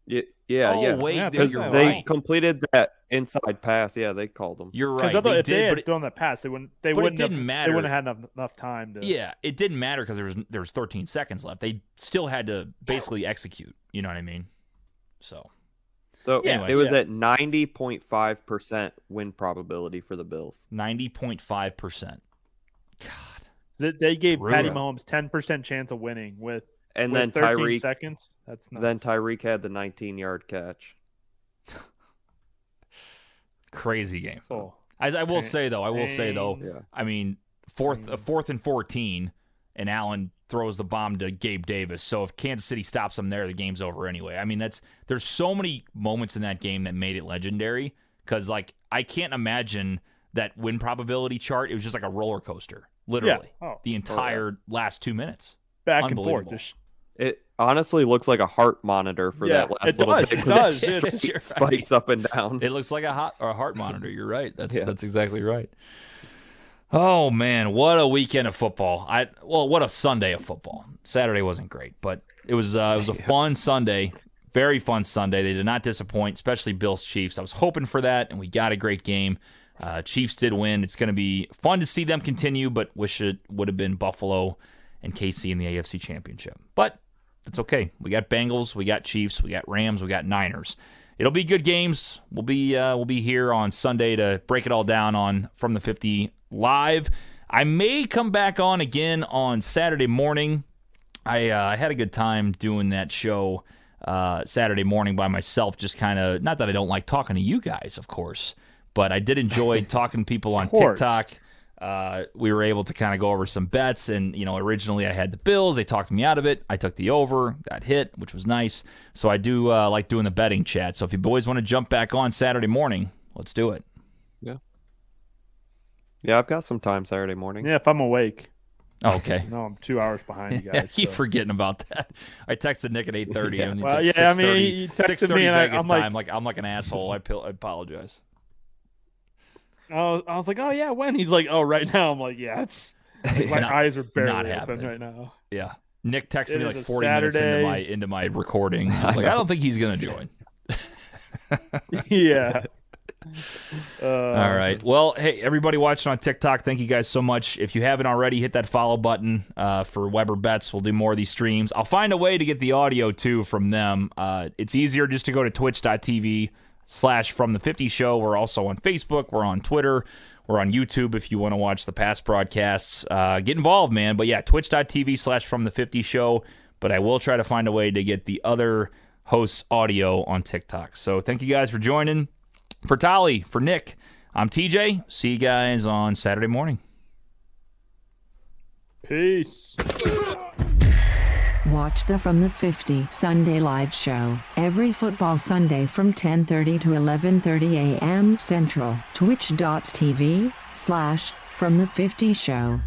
S4: Yeah, yeah,
S2: oh,
S4: yeah.
S2: wait,
S3: Yeah,
S2: you're
S3: because
S4: they
S2: right.
S4: completed that inside pass. Yeah, they called them.
S2: You're right.
S3: I
S2: They
S3: if they
S2: did,
S3: had
S2: but it,
S3: thrown that pass, they wouldn't. They wouldn't
S2: didn't
S3: have,
S2: matter.
S3: They wouldn't have had enough, enough time to.
S2: yeah, it didn't matter because there was there was 13 seconds left. They still had to basically execute. You know what I mean? So
S4: So
S2: Yeah,
S4: it was
S3: yeah.
S4: at ninety point five percent win probability for the Bills.
S2: 90.5 percent. God,
S3: They, they gave Patty Mahomes ten percent chance of winning with
S4: And
S3: with
S4: then
S3: 13
S4: Tyreek,
S3: seconds. That's nuts.
S4: then Tyreek had the nineteen yard catch.
S2: crazy game.
S3: oh,
S2: As I will
S3: Dang.
S2: say though, I will say though,
S4: Yeah.
S2: I mean, fourth uh, fourth and 14, and Allen throws the bomb to Gabe Davis. So if Kansas City stops them there, the game's over anyway. I mean, that's there's so many moments in that game that made it legendary because like I can't imagine that win probability chart. It was just like a roller coaster, literally.
S3: Yeah. Oh,
S2: the oh, entire last two minutes.
S3: back and forth. Just,
S4: It honestly looks like a heart monitor for
S3: Yeah,
S4: that last
S3: it
S4: little
S3: does,
S4: bit.
S3: it
S4: when
S3: does,
S4: it
S3: dude.
S2: You're
S4: spikes up and down.
S2: It looks like a hot or a heart monitor. You're right. That's
S4: Yeah.
S2: that's exactly right. Oh man, what a weekend of football! I well, what a Sunday of football. Saturday wasn't great, but it was uh, it was a fun Sunday, very fun Sunday. They did not disappoint, especially Bills Chiefs. I was hoping for that, and we got a great game. Uh, Chiefs did win. It's going to be fun to see them continue, but wish it would have been Buffalo and KC in the AFC Championship. But it's okay. We got Bengals, we got Chiefs, we got Rams, we got Niners. It'll be good games. We'll be uh, we'll be here on Sunday to break it all down on from the 50 live. I may come back on again on Saturday morning. I uh, I had a good time doing that show uh, Saturday morning by myself. Just kind of not that I don't like talking to you guys, of course, but I did enjoy talking to people on. TikTok. Uh, we were able to kind of go over some bets, and you know, originally I had the Bills. They talked me out of it. I took the over, That hit, which was nice. So I do uh, like doing the betting chat. So if you boys want to jump back on Saturday morning, let's do it.
S4: Yeah, I've got some time Saturday morning.
S3: yeah, if I'm awake.
S2: Oh, Okay.
S3: No, I'm two hours behind you
S2: I
S3: guys.
S2: keep
S3: so.
S2: forgetting about that. I texted Nick at eight thirty.
S4: Yeah.
S2: and it's
S3: Well,
S2: like
S3: yeah, I mean,
S2: 6:30
S3: he texted me and I, I'm like-
S2: time. Like I'm like an asshole. I, pil- I apologize.
S3: I was, I was like, oh yeah, when? He's like, oh, right now. I'm like, yeah, it's like, my
S2: Not-
S3: eyes are barely
S2: not
S3: open
S2: happening.
S3: right now.
S2: Yeah. Nick texted
S3: It
S2: me like
S3: a
S2: 40 minutes into my into my recording. I was like, I don't think he's gonna join.
S3: yeah. Uh,
S2: All right. Well, hey, everybody watching on TikTok, thank you guys so much. If you haven't already, hit that follow button uh, for Weber Bets. We'll do more of these streams. I'll find a way to get the audio too from them. Uh, it's easier just to go to twitch.tv slash from the 50 show. We're also on Facebook. We're on Twitter. We're on YouTube if you want to watch the past broadcasts. Uh, get involved, man. But yeah, twitch.tv slash from the 50 show. But I will try to find a way to get the other hosts' audio on TikTok. So thank you guys for joining. For Tolley, for Nick, I'm TJ. See you guys on Saturday morning.
S3: Peace.
S1: Watch the From the 50 Sunday live show every football Sunday from 10:30 to 11:30 a.m. Central. Twitch.tv slash From the 50 Show.